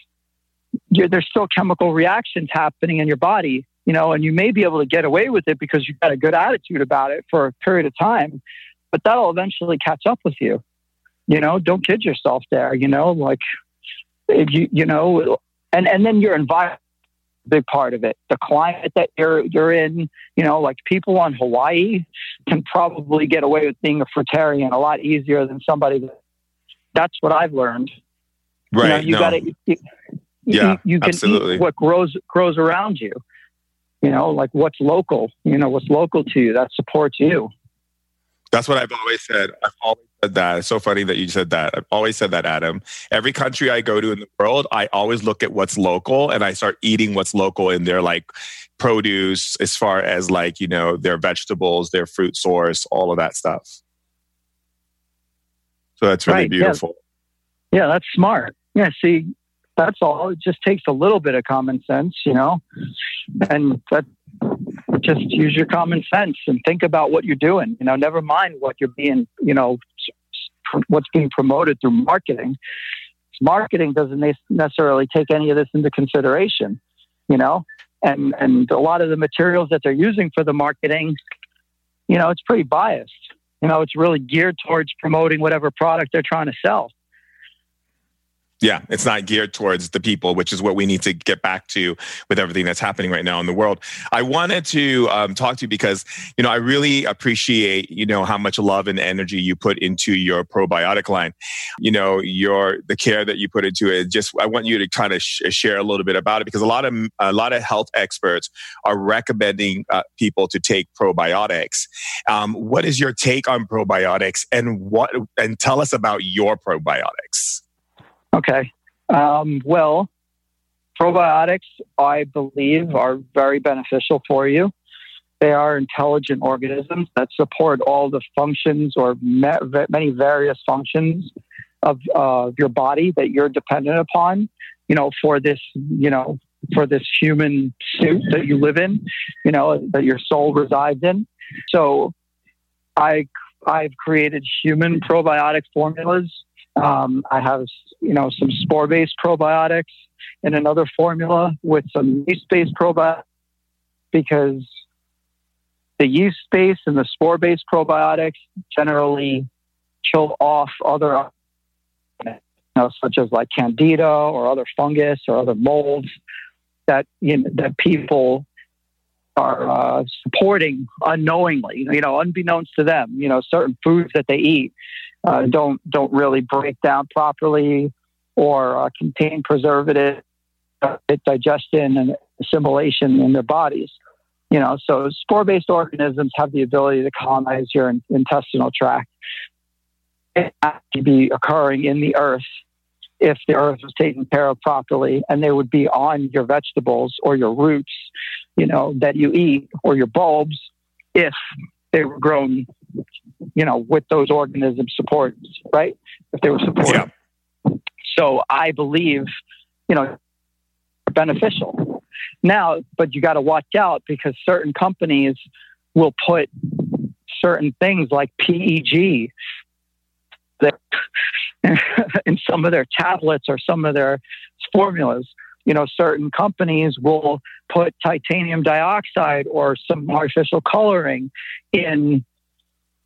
there's still chemical reactions happening in your body, you know, and you may be able to get away with it because you've got a good attitude about it for a period of time, but that'll eventually catch up with you. You know, don't kid yourself there, you know, like if you, you know, and, and then your environment, big part of it. The climate that you're you're in, you know, like people on Hawaii can probably get away with being a fruitarian a lot easier than somebody that, that's what I've learned. Right. You, know, you no. got to yeah, you, you can absolutely. eat what grows grows around you. You know, like what's local. You know, what's local to you that supports you. That's what I've always said. I've always said that. It's so funny that you said that. I've always said that, Adam. Every country I go to in the world, I always look at what's local and I start eating what's local in their like produce, as far as like, you know, their vegetables, their fruit source, all of that stuff. So that's really right, beautiful. Yeah. yeah, that's smart. Yeah, see, that's all. It just takes a little bit of common sense, you know, and that just use your common sense and think about what you're doing. You know, never mind what you're being, you know, what's being promoted through marketing. Marketing doesn't necessarily take any of this into consideration, you know, and and a lot of the materials that they're using for the marketing, you know, it's pretty biased. You know, it's really geared towards promoting whatever product they're trying to sell. Yeah, it's not geared towards the people, which is what we need to get back to with everything that's happening right now in the world. I wanted to um, talk to you because, you know, I really appreciate, you know, how much love and energy you put into your probiotic line. You know, your the care that you put into it. Just, I want you to kind of sh- share a little bit about it because a lot of a lot of health experts are recommending uh, people to take probiotics. Um, what is your take on probiotics, and what and tell us about your probiotics? Okay. Um, well, probiotics, I believe, are very beneficial for you. They are intelligent organisms that support all the functions or many various functions of uh, your body that you're dependent upon. You know, for this, you know, for this human suit that you live in, you know, that your soul resides in. So, I I've created human probiotic formulas um, I have, you know, some spore-based probiotics in another formula with some yeast-based probiotics because the yeast-based and the spore-based probiotics generally kill off other, you know, such as like candida or other fungus or other molds that you know, that people are uh, supporting unknowingly, you know, unbeknownst to them. You know, certain foods that they eat uh, don't don't really break down properly or uh, contain preservative uh, digestion and assimilation in their bodies. You know, so spore-based organisms have the ability to colonize your in- intestinal tract. It to be occurring in the earth if the earth was taken care of properly, and they would be on your vegetables or your roots, you know, that you eat or your bulbs if they were grown, you know, with those organism supports, right? If they were supported. Yeah. So I believe, you know, beneficial. Now, but you got to watch out because certain companies will put certain things like PEG that in some of their tablets or some of their formulas. You know, certain companies will put titanium dioxide or some artificial coloring in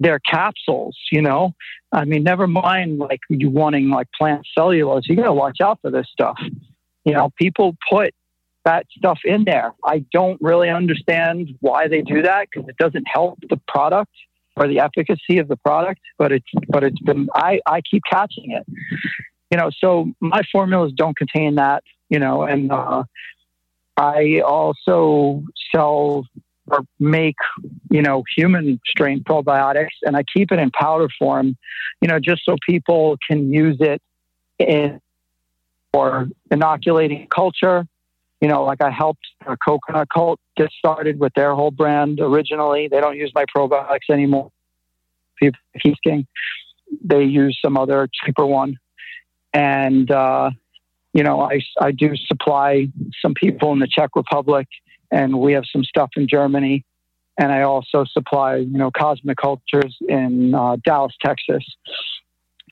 their capsules, you know. I mean, never mind like you wanting like plant cellulose. You gotta watch out for this stuff. You know, people put that stuff in there. I don't really understand why they do that because it doesn't help the product or the efficacy of the product, but it's but it's been I, I keep catching it. You know, so my formulas don't contain that, you know, and uh, I also sell or make, you know, human strain probiotics and I keep it in powder form, you know, just so people can use it in or inoculating culture. You know, like I helped a coconut cult get started with their whole brand originally. They don't use my probiotics anymore. King. They use some other cheaper one. And, uh, you know, I, I do supply some people in the Czech Republic, and we have some stuff in Germany. And I also supply, you know, Cosmic Cultures in uh, Dallas, Texas.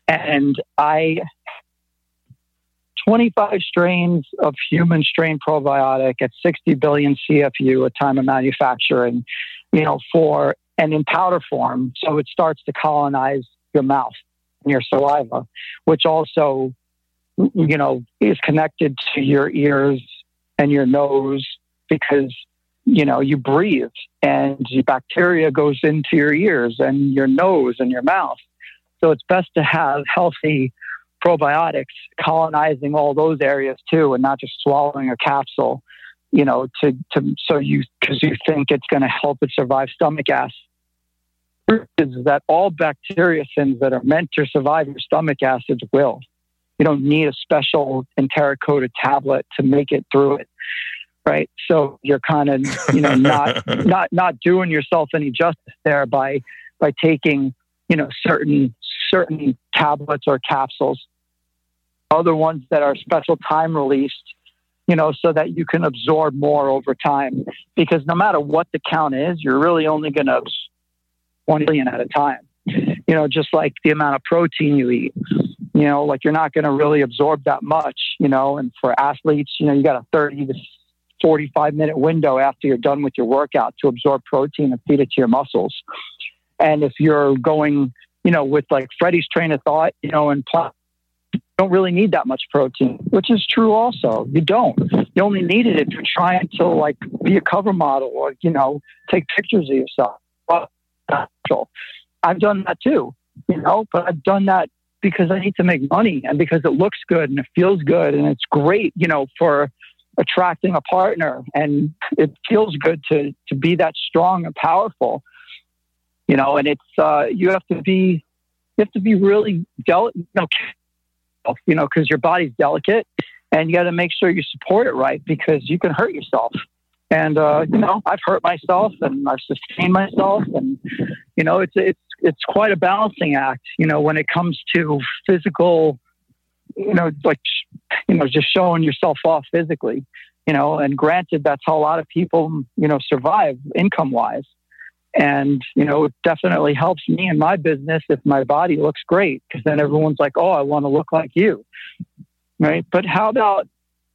And I 25 strains of human strain probiotic at 60 billion CFU at time of manufacturing, you know, for and in powder form. So it starts to colonize your mouth and your saliva, which also, you know, is connected to your ears and your nose because, you know, you breathe and bacteria goes into your ears and your nose and your mouth. So it's best to have healthy probiotics colonizing all those areas too and not just swallowing a capsule you know to to so you because you think it's going to help it survive stomach acid is that all bacteriocins that are meant to survive your stomach acids will. You don't need a special enteric coated tablet to make it through it. Right. So you're kind of, you know, not not not doing yourself any justice there by by taking, you know, certain certain tablets or capsules. Other ones that are special time released, you know, so that you can absorb more over time. Because no matter what the count is, you're really only going to 1 billion at a time. You know, just like the amount of protein you eat. You know, like you're not going to really absorb that much, you know, and for athletes, you know, you got a 30 to 45 minute window after you're done with your workout to absorb protein and feed it to your muscles. And if you're going, you know, with like Freddie's train of thought, you know, and you don't really need that much protein, which is true also. You don't. You only need it if you're trying to like be a cover model or, you know, take pictures of yourself. Natural. I've done that too, you know, but I've done that because I need to make money and because it looks good and it feels good and it's great, you know, for attracting a partner and it feels good to to be that strong and powerful. You know, and it's uh you have to be you have to be really delicate, you know, because your body's delicate and you got to make sure you support it right because you can hurt yourself. And uh, you know, I've hurt myself and I've sustained myself, and you know, it's it's it's quite a balancing act. You know, when it comes to physical, you know, like you know, just showing yourself off physically. You know, and granted, that's how a lot of people you know survive income wise. And, you know, it definitely helps me in my business if my body looks great, because then everyone's like, oh, I want to look like you. Right. But how about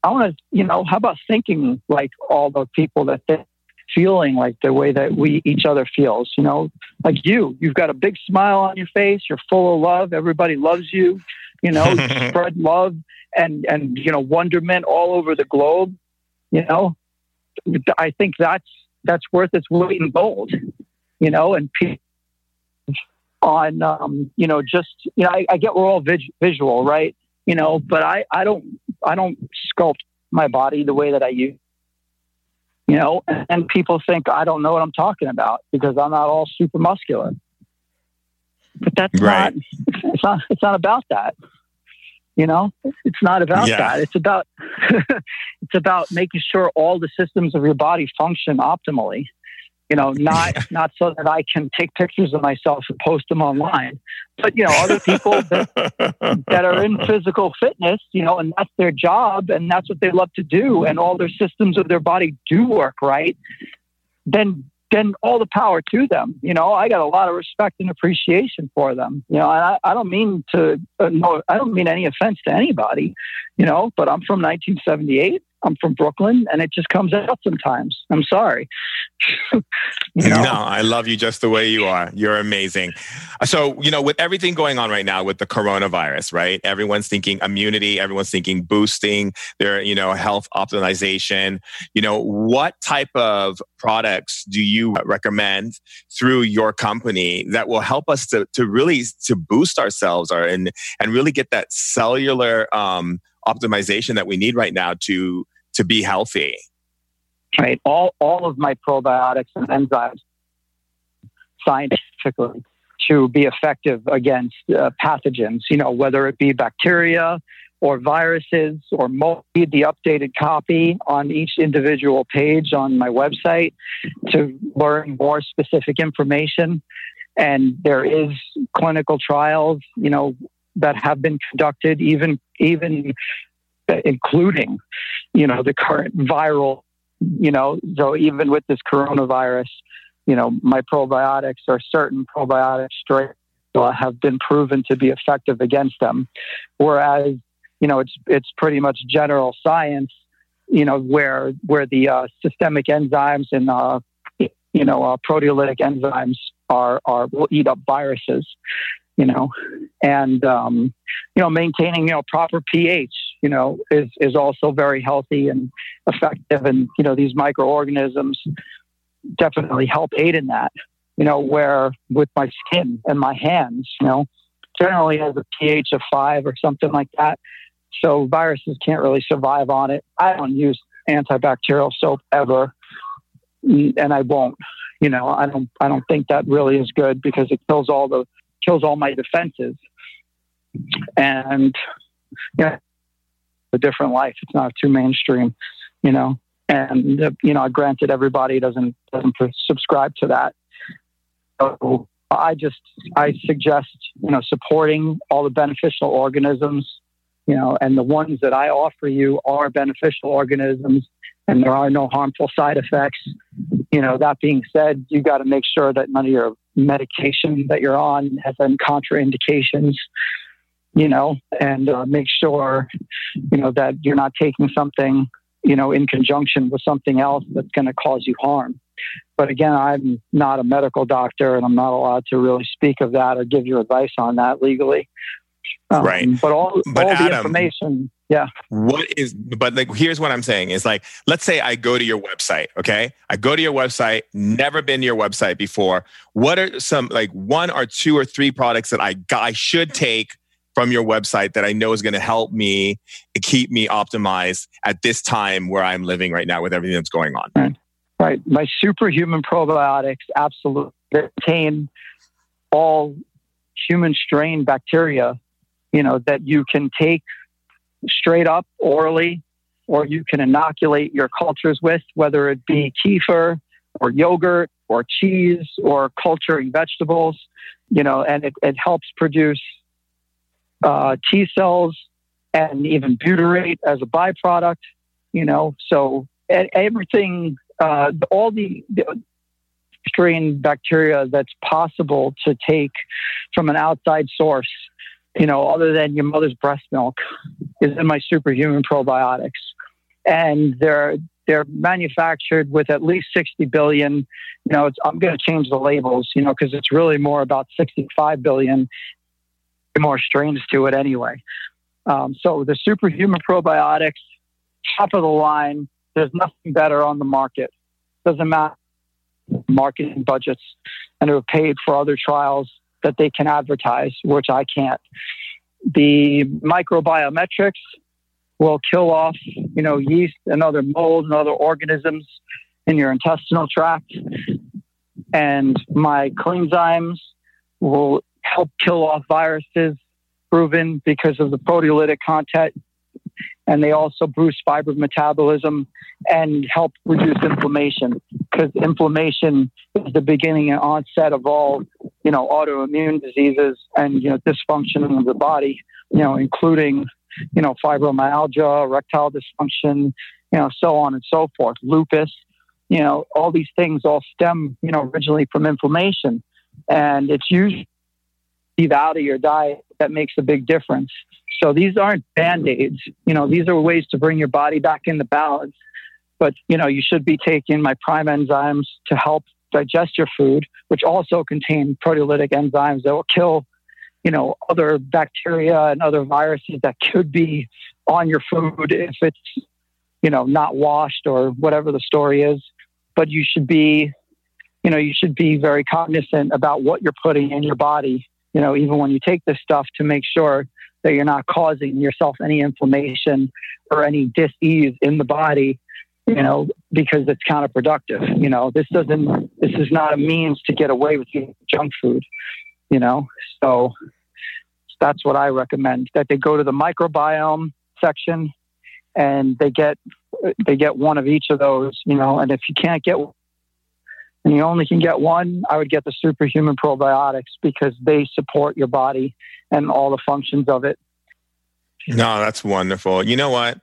I want to, you know, how about thinking like all the people that think, feeling like the way that we each other feels, you know, like you, you've got a big smile on your face. You're full of love. Everybody loves you, you know, spread love and, and, you know, wonderment all over the globe, you know, I think that's, that's worth its weight in gold, you know, and on, um, you know, just, you know, I, I get we're all vis- visual, right? You know, but I, I don't I don't sculpt my body the way that I use. You know, and people think I don't know what I'm talking about because I'm not all super muscular. But that's right. not it's not it's not about that. You know, it's not about yeah. that. It's about it's about making sure all the systems of your body function optimally. You know, not not so that I can take pictures of myself and post them online, but you know, other people that, that are in physical fitness, you know, and that's their job and that's what they love to do, and all their systems of their body do work right. Then then all the power to them. You know, I got a lot of respect and appreciation for them. You know, I, I don't mean to, uh, no, I don't mean any offense to anybody, you know, but I'm from 1978. I'm from Brooklyn, and it just comes out sometimes. I'm sorry. you know? No, I love you just the way you are. You're amazing. So, you know, with everything going on right now with the coronavirus, right? Everyone's thinking immunity, everyone's thinking boosting their, you know, health optimization. You know, what type of products do you recommend through your company that will help us to, to really to boost ourselves or and and really get that cellular um, optimization that we need right now to to be healthy. Right. All all of my probiotics and enzymes scientifically to be effective against uh, pathogens, you know, whether it be bacteria or viruses or read the updated copy on each individual page on my website to learn more specific information. And there is clinical trials, you know, that have been conducted, even even including, you know, the current viral, you know, so even with this coronavirus, you know, my probiotics or certain probiotic strains have been proven to be effective against them. Whereas, you know, it's it's pretty much general science, you know, where where the uh, systemic enzymes and uh, you know uh, proteolytic enzymes are are will eat up viruses you know, and um, you know, maintaining you know proper pH, you know, is is also very healthy and effective, and you know, these microorganisms definitely help aid in that. You know, where with my skin and my hands, you know, generally has a pH of five or something like that, so viruses can't really survive on it. I don't use antibacterial soap ever, and I won't. You know, I don't. I don't think that really is good because it kills all the kills all my defenses. And you know, a different life. It's not too mainstream, you know. And uh, you know, granted, everybody doesn't doesn't subscribe to that. So I just I suggest you know supporting all the beneficial organisms, you know, and the ones that I offer you are beneficial organisms, and there are no harmful side effects. You know, that being said, you got to make sure that none of your medication that you're on has any contraindications, you know, and uh, make sure, you know, that you're not taking something, you know, in conjunction with something else that's going to cause you harm. But again, I'm not a medical doctor and I'm not allowed to really speak of that or give you advice on that legally. Um, right. But all, but all Adam, the information yeah. What is, but like, here's what I'm saying is like, let's say I go to your website, okay? I go to your website, never been to your website before. What are some, like, one or two or three products that I, I should take from your website that I know is going to help me keep me optimized at this time where I'm living right now with everything that's going on? Right. right. My superhuman probiotics absolutely contain all human strain bacteria, you know, that you can take straight up orally, or you can inoculate your cultures with, whether it be kefir or yogurt or cheese or culturing vegetables, you know, and it, it helps produce uh, T cells and even butyrate as a byproduct, you know. So everything, uh, all the, the strain bacteria that's possible to take from an outside source you know, other than your mother's breast milk, is in my superhuman probiotics. And they're they're manufactured with at least 60 billion. You know, I'm going to change the labels, you know, because it's really more about 65 billion more strains to it anyway. Um, so the superhuman probiotics, top of the line, there's nothing better on the market. Doesn't matter marketing budgets and are paid for other trials that they can advertise, which I can't. The microbiometrics will kill off, you know, yeast and other mold and other organisms in your intestinal tract. And my cleanzymes will help kill off viruses, proven because of the proteolytic content. And they also boost fiber metabolism and help reduce inflammation. because inflammation is the beginning and onset of all, you know, autoimmune diseases and, you know, dysfunction of the body, you know, including, you know, fibromyalgia, erectile dysfunction, you know, so on and so forth, lupus, you know, all these things all stem, you know, originally from inflammation. And it's usually out of your diet that makes a big difference. So these aren't band aids. You know, these are ways to bring your body back into balance. But, you know, you should be taking my prime enzymes to help digest your food, which also contain proteolytic enzymes that will kill, you know, other bacteria and other viruses that could be on your food if it's, you know, not washed or whatever the story is. But you should be, you know, you should be very cognizant about what you're putting in your body, you know, even when you take this stuff to make sure that you're not causing yourself any inflammation or any dis-ease in the body you know because it's counterproductive you know. This doesn't this is not a means to get away with junk food you know. So that's what i recommend that they go to the microbiome section and they get they get one of each of those you know. And if you can't get and you only can get one i would get the superhuman probiotics because they support your body and all the functions of it. No, that's wonderful. You know what?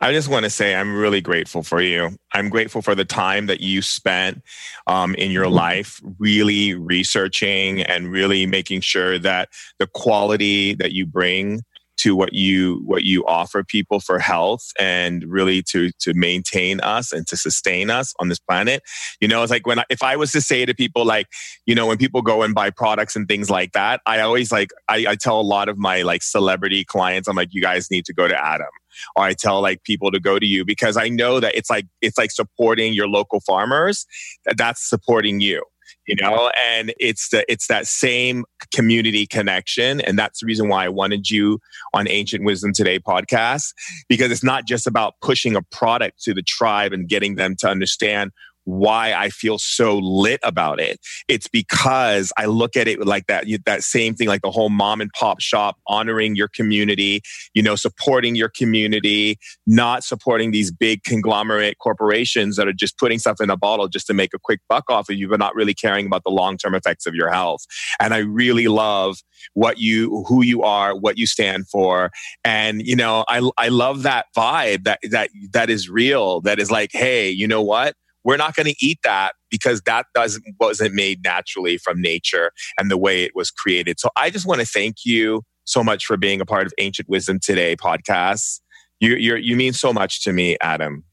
I just want to say I'm really grateful for you. I'm grateful for the time that you spent um, in your life really researching and really making sure that the quality that you bring to what you what you offer people for health and really to to maintain us and to sustain us on this planet. You know it's like when I, if i was to say to people like you know when people go and buy products and things like that i always like I, I tell a lot of my like celebrity clients i'm like you guys need to go to adam. Or I tell like people to go to you because I know that it's like it's like supporting your local farmers that that's supporting you you know and it's the it's that same community connection. And that's the reason why i wanted you on ancient wisdom today podcast because it's not just about pushing a product to the tribe and getting them to understand why I feel so lit about it. It's because I look at it like that, that same thing, like the whole mom and pop shop, honoring your community, you know, supporting your community, not supporting these big conglomerate corporations that are just putting stuff in a bottle just to make a quick buck off of you, but not really caring about the long term effects of your health. And I really love what you, who you are, what you stand for. And, you know, I, I love that vibe that, that, that is real, that is like, hey, you know what? We're not going to eat that because that doesn't wasn't made naturally from nature and the way it was created. So I just want to thank you so much for being a part of Ancient Wisdom Today podcast. You you you mean so much to me, Adam.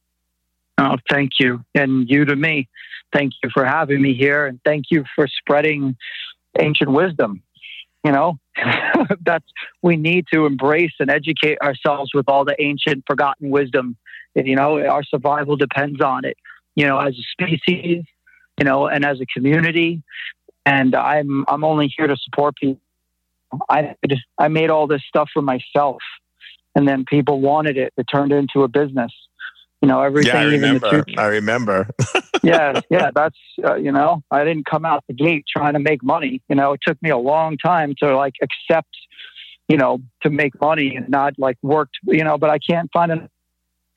Oh, thank you, and you to me. Thank you for having me here, and thank you for spreading ancient wisdom. You know, that's we need to embrace and educate ourselves with all the ancient, forgotten wisdom. You know, our survival depends on it you know, as a species, you know, and as a community. And I'm I'm only here to support people. I I made all this stuff for myself, and then people wanted it. It turned into a business. You know, everything. Yeah, I remember. I remember. yeah, yeah. That's uh, you know, I didn't come out the gate trying to make money. You know, it took me a long time to like accept, you know, to make money and not like worked. You know, but I can't find an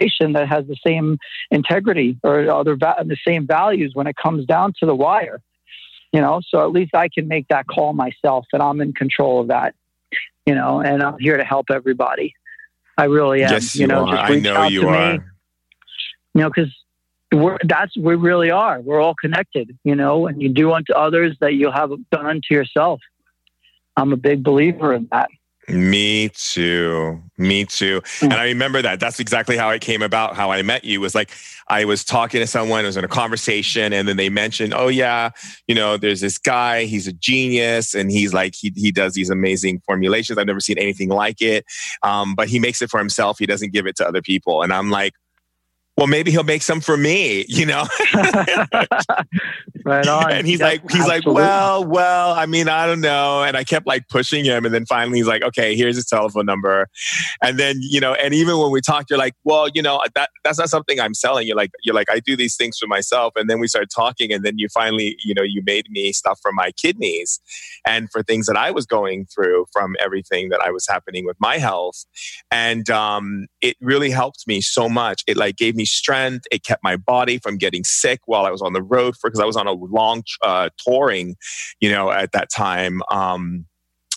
that has the same integrity or other va- the same values when it comes down to the wire. You know, so at least I can make that call myself, and I'm in control of that. You know, and I'm here to help everybody. I really am. Yes, you, you know, are. I know you are. Me, you know, because we're, that's we really are. We're all connected, you know, and you do unto others that you'll have done unto yourself. I'm a big believer in that. Me too. Me too. Mm. And I remember that. That's exactly how it came about. How I met you was like I was talking to someone, I was in a conversation, and then they mentioned, Oh yeah, you know, there's this guy, he's a genius, and he's like he he does these amazing formulations. I've never seen anything like it. Um, but he makes it for himself, he doesn't give it to other people. And I'm like, well, maybe he'll make some for me, you know? right on. And he's yep, like, he's absolutely. like, well, well, I mean, I don't know. And I kept like pushing him. And then finally he's like, okay, here's his telephone number. And then, you know, and even when we talked, you're like, well, you know, that, that's not something I'm selling. You're like, you're like, I do these things for myself. And then we started talking. And then you finally, you know, you made me stuff for my kidneys and for things that I was going through from everything that I was happening with my health. And um, it really helped me so much. It like gave me strength. It kept my body from getting sick while I was on the road because I was on a long uh, touring, you know, at that time. Um,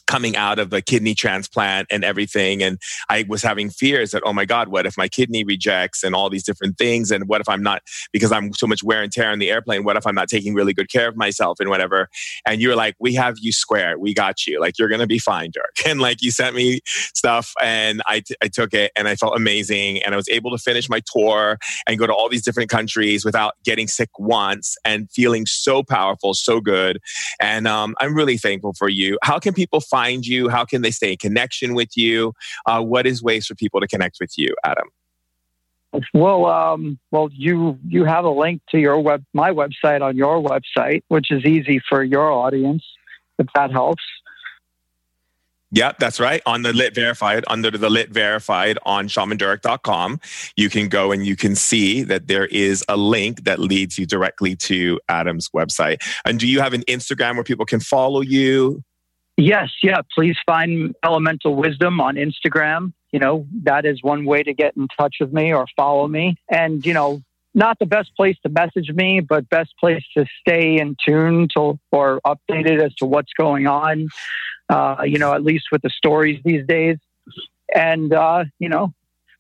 coming out of a kidney transplant and everything. And I was having fears that, oh my God, what if my kidney rejects and all these different things? And what if I'm not, because I'm so much wear and tear on the airplane, what if I'm not taking really good care of myself and whatever? And you're like, we have you square. We got you. Like, you're going to be fine, Durek. And like, you sent me stuff and I, t- I took it and I felt amazing. And I was able to finish my tour and go to all these different countries without getting sick once and feeling so powerful, so good. And um, I'm really thankful for you. How can people find you? How can they stay in connection with you? Uh, what is ways for people to connect with you, Adam? Well, um, well, you you have a link to your web, my website on your website, which is easy for your audience, if that helps. Yep, that's right. On the Lit Verified, under the Lit Verified on shamandurek.com, you can go and you can see that there is a link that leads you directly to Adam's website. And do you have an Instagram where people can follow you? Yes, yeah. Please find Elemental Wisdom on Instagram. You know, that is one way to get in touch with me or follow me. And, you know, not the best place to message me, but best place to stay in tune to or updated as to what's going on. Uh, you know, at least with the stories these days. And uh, you know,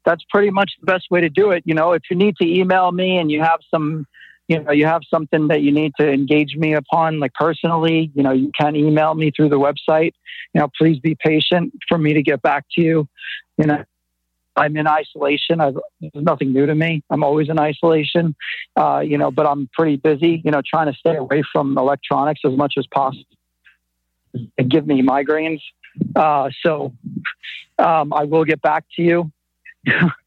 that's pretty much the best way to do it. You know, if you need to email me and you have some you know you have something that you need to engage me upon like personally you know you can email me through the website. You know please be patient for me to get back to you. You know i'm in isolation. I've, nothing new to me. I'm always in isolation. Uh, you know but i'm pretty busy you know trying to stay away from electronics as much as possible and give me migraines. Uh, so um, i will get back to you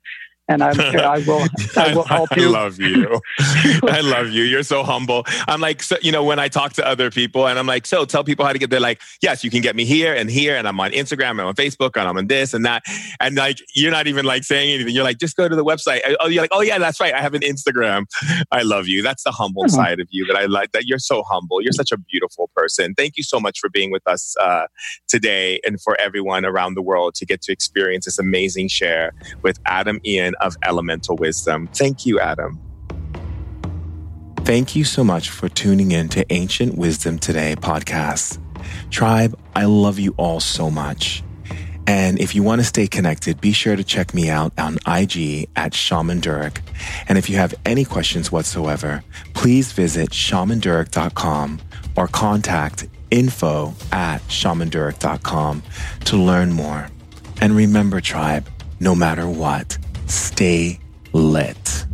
and I'm sure I will. I will help you. I love you. I love you. You're so humble. I'm like, so, you know, when I talk to other people, and I'm like, so tell people how to get. They're like, yes, you can get me here and here, and I'm on Instagram, and I'm on Facebook, and I'm on this and that, and like, you're not even like saying anything. You're like, just go to the website. Oh, you're like, oh yeah, that's right. I have an Instagram. I love you. That's the humble mm-hmm. side of you that I like. That you're so humble. You're such a beautiful person. Thank you so much for being with us uh, today, and for everyone around the world to get to experience this amazing share with Adam Ian of Elemental Wisdom. Thank you, Adam. Thank you so much for tuning in to Ancient Wisdom Today podcast. Tribe, I love you all so much. And if you want to stay connected, be sure to check me out on IG at Shaman Durek. And if you have any questions whatsoever, please visit shamandurek.com or contact info at shamandurek.com to learn more. And remember, tribe, no matter what, stay lit.